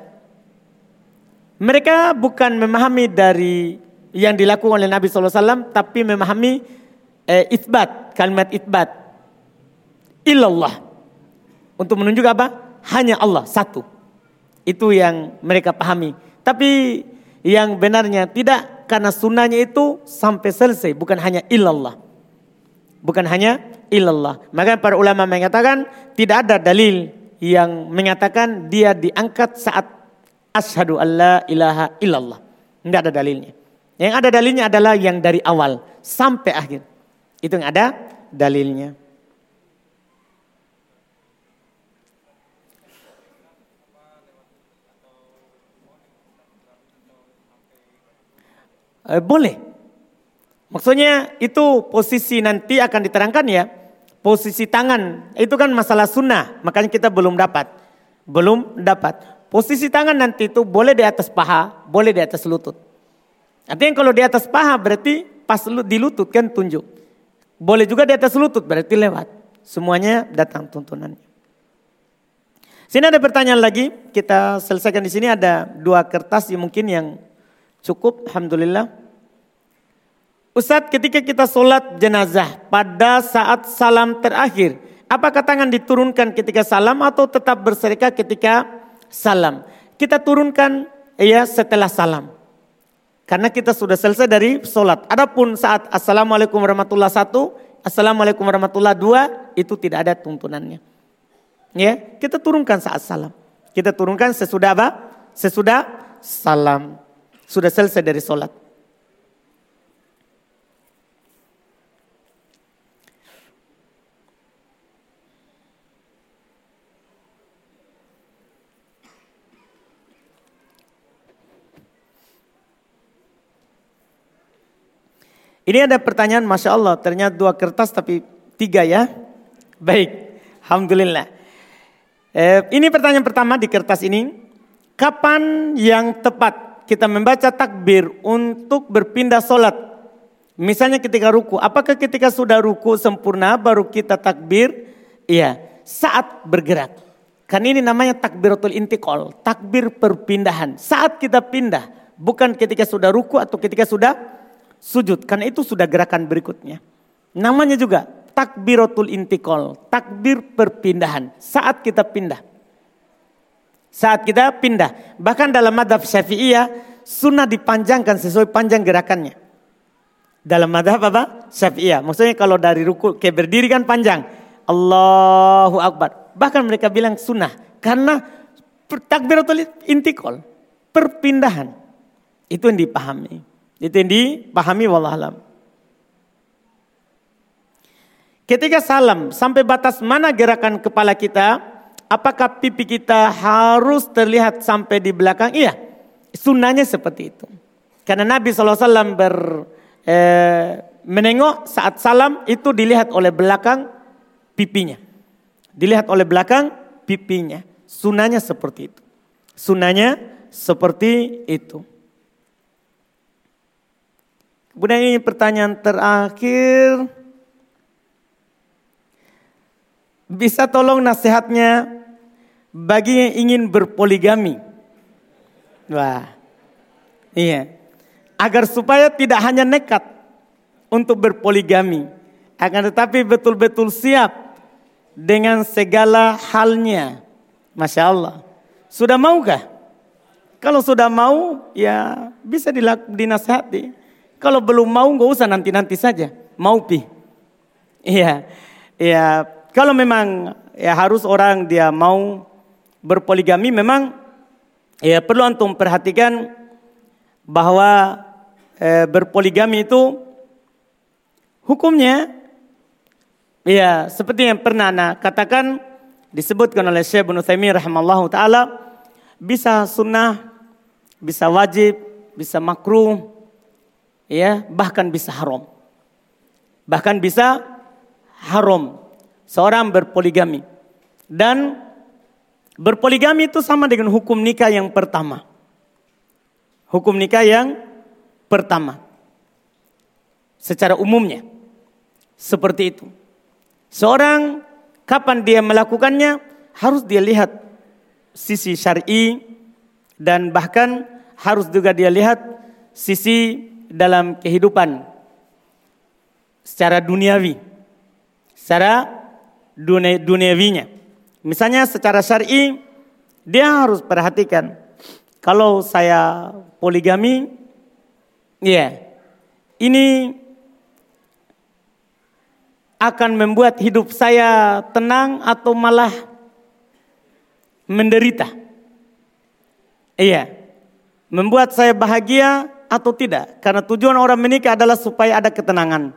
Mereka bukan memahami dari yang dilakukan oleh Nabi SAW, tapi memahami eh, itbat, kalimat itbat. Ilallah. Untuk menunjuk apa? Hanya Allah, satu. Itu yang mereka pahami. Tapi yang benarnya tidak, karena sunnahnya itu sampai selesai, bukan hanya ilallah. Bukan hanya illallah. Maka para ulama mengatakan tidak ada dalil yang mengatakan dia diangkat saat asyhadu alla ilaha illallah. Tidak ada dalilnya. Yang ada dalilnya adalah yang dari awal sampai akhir. Itu yang ada dalilnya. Eh, boleh. Maksudnya itu posisi nanti akan diterangkan ya. Posisi tangan itu kan masalah sunnah. Makanya kita belum dapat. Belum dapat. Posisi tangan nanti itu boleh di atas paha, boleh di atas lutut. Artinya kalau di atas paha berarti pas di lutut kan tunjuk. Boleh juga di atas lutut berarti lewat. Semuanya datang tuntunannya. Sini ada pertanyaan lagi. Kita selesaikan di sini ada dua kertas yang mungkin yang cukup. Alhamdulillah. Ustadz ketika kita sholat jenazah pada saat salam terakhir. Apakah tangan diturunkan ketika salam atau tetap berserika ketika salam? Kita turunkan ya setelah salam. Karena kita sudah selesai dari sholat. Adapun saat Assalamualaikum warahmatullahi satu, Assalamualaikum warahmatullahi dua, itu tidak ada tuntunannya. Ya, kita turunkan saat salam. Kita turunkan sesudah apa? Sesudah salam. Sudah selesai dari sholat. Ini ada pertanyaan, Masya Allah, ternyata dua kertas tapi tiga ya. Baik, Alhamdulillah. Eh, ini pertanyaan pertama di kertas ini. Kapan yang tepat kita membaca takbir untuk berpindah sholat? Misalnya ketika ruku, apakah ketika sudah ruku sempurna baru kita takbir? Iya, saat bergerak. Kan ini namanya takbiratul intikal, takbir perpindahan. Saat kita pindah, bukan ketika sudah ruku atau ketika sudah sujud. Karena itu sudah gerakan berikutnya. Namanya juga takbiratul intikal, takbir perpindahan. Saat kita pindah. Saat kita pindah. Bahkan dalam madhab syafi'iyah, sunnah dipanjangkan sesuai panjang gerakannya. Dalam madhab apa? Syafi'iyah. Maksudnya kalau dari ruku ke berdiri kan panjang. Allahu Akbar. Bahkan mereka bilang sunnah. Karena takbiratul intikal, perpindahan. Itu yang dipahami. Itu yang dipahami wallahualam. Ketika salam sampai batas mana gerakan kepala kita, apakah pipi kita harus terlihat sampai di belakang? Iya, sunnahnya seperti itu. Karena Nabi SAW ber, eh, menengok saat salam itu dilihat oleh belakang pipinya. Dilihat oleh belakang pipinya. Sunnahnya seperti itu. Sunnahnya seperti itu. Kemudian ini pertanyaan terakhir. Bisa tolong nasihatnya bagi yang ingin berpoligami. Wah, iya. Agar supaya tidak hanya nekat untuk berpoligami. Akan tetapi betul-betul siap dengan segala halnya. Masya Allah. Sudah maukah? Kalau sudah mau, ya bisa dinasihati. Kalau belum mau, nggak usah nanti-nanti saja. Mau pi. Iya, iya. Kalau memang ya harus orang dia mau berpoligami, memang ya perlu antum perhatikan bahwa eh, berpoligami itu hukumnya ya seperti yang pernah anak katakan disebutkan oleh Syekh Ibnu Taimiyah rahimallahu taala bisa sunnah, bisa wajib, bisa makruh, ya bahkan bisa haram. Bahkan bisa haram seorang berpoligami. Dan berpoligami itu sama dengan hukum nikah yang pertama. Hukum nikah yang pertama. Secara umumnya. Seperti itu. Seorang kapan dia melakukannya harus dia lihat sisi syar'i dan bahkan harus juga dia lihat sisi dalam kehidupan secara duniawi. Secara dunia, duniawinya. Misalnya secara syar'i dia harus perhatikan kalau saya poligami ya yeah, ini akan membuat hidup saya tenang atau malah menderita. Iya. Membuat saya bahagia atau tidak. Karena tujuan orang menikah adalah supaya ada ketenangan.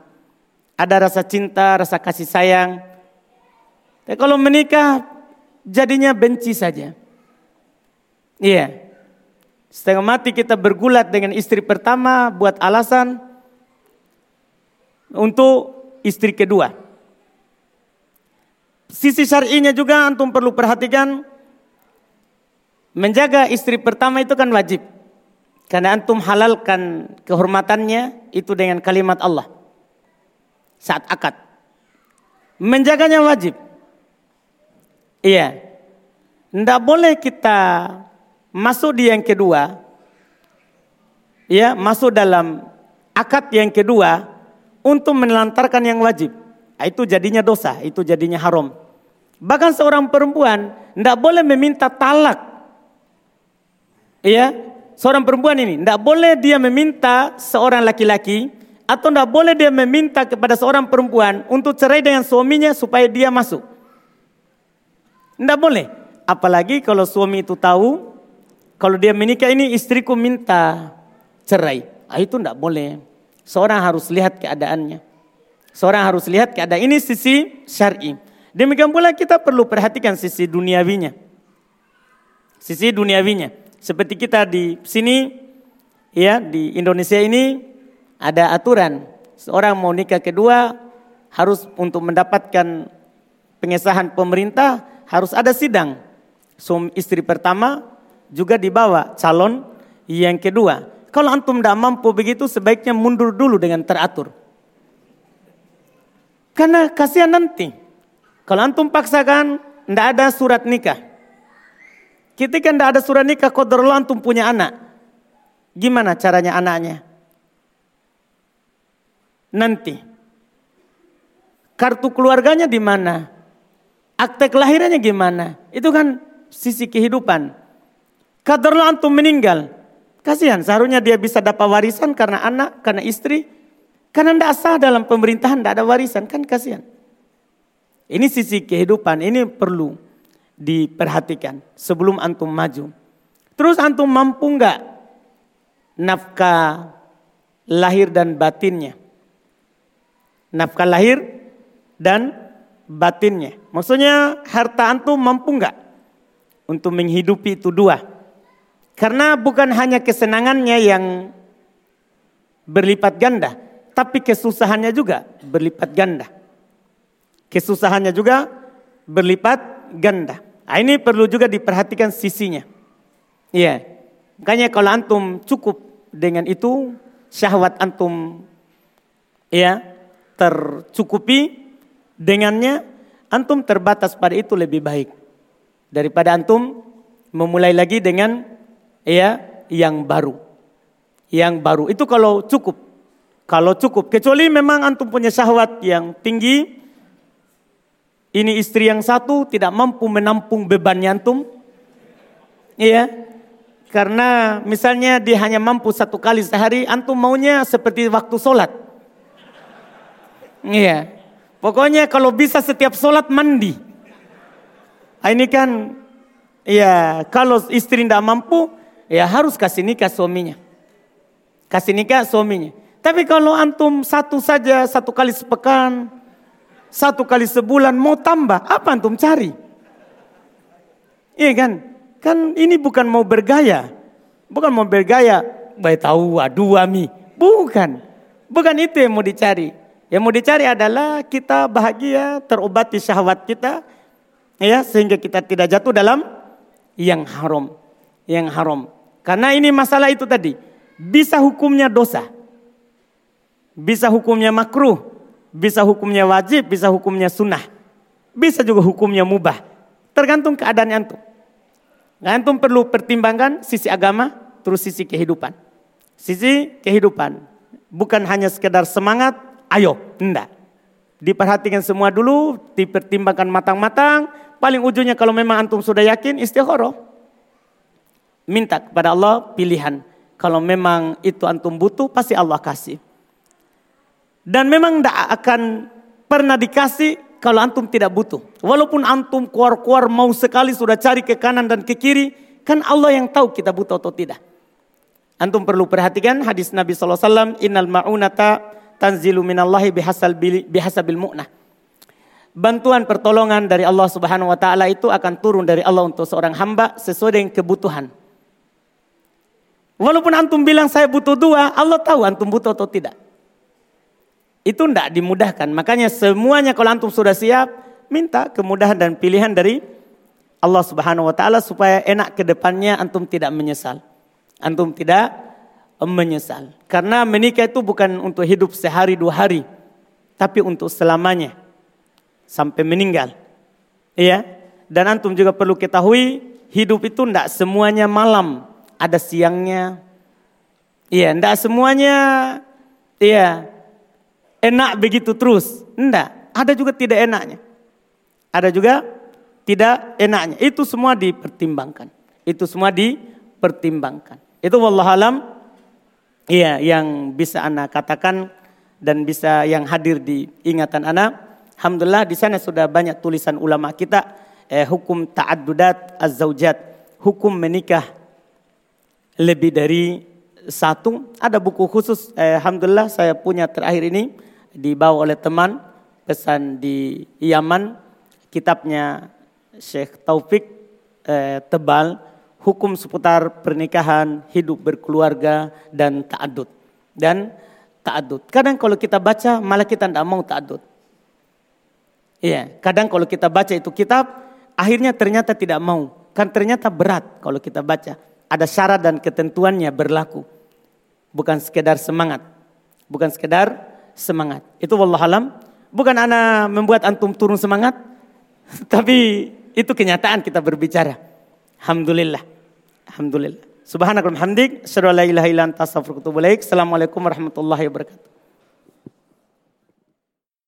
Ada rasa cinta, rasa kasih sayang. Tapi kalau menikah jadinya benci saja. Iya. Setengah mati kita bergulat dengan istri pertama buat alasan untuk istri kedua. Sisi syar'inya juga antum perlu perhatikan Menjaga istri pertama itu kan wajib. Karena antum halalkan kehormatannya itu dengan kalimat Allah. Saat akad. Menjaganya wajib. Iya. Tidak boleh kita masuk di yang kedua. Ya, masuk dalam akad yang kedua untuk menelantarkan yang wajib. Nah, itu jadinya dosa, itu jadinya haram. Bahkan seorang perempuan tidak boleh meminta talak Iya, seorang perempuan ini tidak boleh dia meminta seorang laki-laki atau tidak boleh dia meminta kepada seorang perempuan untuk cerai dengan suaminya supaya dia masuk. Tidak boleh. Apalagi kalau suami itu tahu kalau dia menikah ini istriku minta cerai. Ah, itu tidak boleh. Seorang harus lihat keadaannya. Seorang harus lihat keadaan ini sisi syar'i. Demikian pula kita perlu perhatikan sisi duniawinya. Sisi duniawinya. Seperti kita di sini, ya di Indonesia ini ada aturan. Seorang mau nikah kedua harus untuk mendapatkan pengesahan pemerintah harus ada sidang. Suami istri pertama juga dibawa calon yang kedua. Kalau antum tidak mampu begitu sebaiknya mundur dulu dengan teratur. Karena kasihan nanti. Kalau antum paksakan, tidak ada surat nikah. Ketika tidak ada surat nikah, kodarullah antum punya anak. Gimana caranya anaknya? Nanti. Kartu keluarganya di mana? Akte kelahirannya gimana? Itu kan sisi kehidupan. Kadarullah antum meninggal. Kasihan, seharusnya dia bisa dapat warisan karena anak, karena istri. Karena tidak sah dalam pemerintahan, tidak ada warisan. Kan kasihan. Ini sisi kehidupan, ini perlu diperhatikan sebelum antum maju. Terus antum mampu nggak nafkah lahir dan batinnya? Nafkah lahir dan batinnya. Maksudnya harta antum mampu nggak untuk menghidupi itu dua? Karena bukan hanya kesenangannya yang berlipat ganda, tapi kesusahannya juga berlipat ganda. Kesusahannya juga berlipat ganda. Nah, ini perlu juga diperhatikan sisinya. Iya. Makanya kalau antum cukup dengan itu, syahwat antum ya tercukupi dengannya, antum terbatas pada itu lebih baik daripada antum memulai lagi dengan ya yang baru. Yang baru itu kalau cukup. Kalau cukup, kecuali memang antum punya syahwat yang tinggi, ini istri yang satu tidak mampu menampung beban antum. Iya. Karena misalnya dia hanya mampu satu kali sehari, antum maunya seperti waktu sholat. Iya. Pokoknya kalau bisa setiap sholat mandi. Ah, ini kan, ya kalau istri tidak mampu, ya harus kasih nikah suaminya. Kasih nikah suaminya. Tapi kalau antum satu saja, satu kali sepekan, satu kali sebulan mau tambah, apa antum cari? Iya kan? Kan ini bukan mau bergaya. Bukan mau bergaya, baik tahu aduh ami. Bukan. Bukan itu yang mau dicari. Yang mau dicari adalah kita bahagia, terobati syahwat kita. Ya, sehingga kita tidak jatuh dalam yang haram. Yang haram. Karena ini masalah itu tadi. Bisa hukumnya dosa. Bisa hukumnya makruh. Bisa hukumnya wajib, bisa hukumnya sunnah. Bisa juga hukumnya mubah. Tergantung keadaan antum. Antum perlu pertimbangkan sisi agama, terus sisi kehidupan. Sisi kehidupan. Bukan hanya sekedar semangat, ayo, enggak. Diperhatikan semua dulu, dipertimbangkan matang-matang. Paling ujungnya kalau memang antum sudah yakin, istikharah. Minta kepada Allah pilihan. Kalau memang itu antum butuh, pasti Allah kasih. Dan memang tidak akan pernah dikasih kalau antum tidak butuh. Walaupun antum kuar-kuar mau sekali sudah cari ke kanan dan ke kiri, kan Allah yang tahu kita butuh atau tidak. Antum perlu perhatikan hadis Nabi SAW, Innal ma'unata tanzilu minallahi bihasal bihasabil mu'nah. Bantuan pertolongan dari Allah Subhanahu wa taala itu akan turun dari Allah untuk seorang hamba sesuai dengan kebutuhan. Walaupun antum bilang saya butuh dua, Allah tahu antum butuh atau tidak. Itu tidak dimudahkan. Makanya semuanya kalau antum sudah siap, minta kemudahan dan pilihan dari Allah Subhanahu wa taala supaya enak ke depannya antum tidak menyesal. Antum tidak menyesal. Karena menikah itu bukan untuk hidup sehari dua hari, tapi untuk selamanya sampai meninggal. Iya. Dan antum juga perlu ketahui hidup itu tidak semuanya malam, ada siangnya. Iya, tidak semuanya iya enak begitu terus. Enggak, ada juga tidak enaknya. Ada juga tidak enaknya. Itu semua dipertimbangkan. Itu semua dipertimbangkan. Itu wallahualam iya yang bisa anak katakan dan bisa yang hadir di ingatan anak. Alhamdulillah di sana sudah banyak tulisan ulama kita eh, hukum ta'addudat az-zaujat, hukum menikah lebih dari satu. Ada buku khusus, eh, Alhamdulillah saya punya terakhir ini dibawa oleh teman pesan di Yaman kitabnya Syekh Taufik eh, tebal hukum seputar pernikahan, hidup berkeluarga dan ta'adud. Dan ta'adud. Kadang kalau kita baca malah kita tidak mau ta'adud. Iya, kadang kalau kita baca itu kitab akhirnya ternyata tidak mau. Kan ternyata berat kalau kita baca. Ada syarat dan ketentuannya berlaku. Bukan sekedar semangat. Bukan sekedar semangat. Itu wallahualam. Bukan ana membuat antum turun semangat. Tapi itu kenyataan kita berbicara. Alhamdulillah. Alhamdulillah. Subhanakallahumma hamdik. La ilaha illa. Assalamualaikum warahmatullahi wabarakatuh.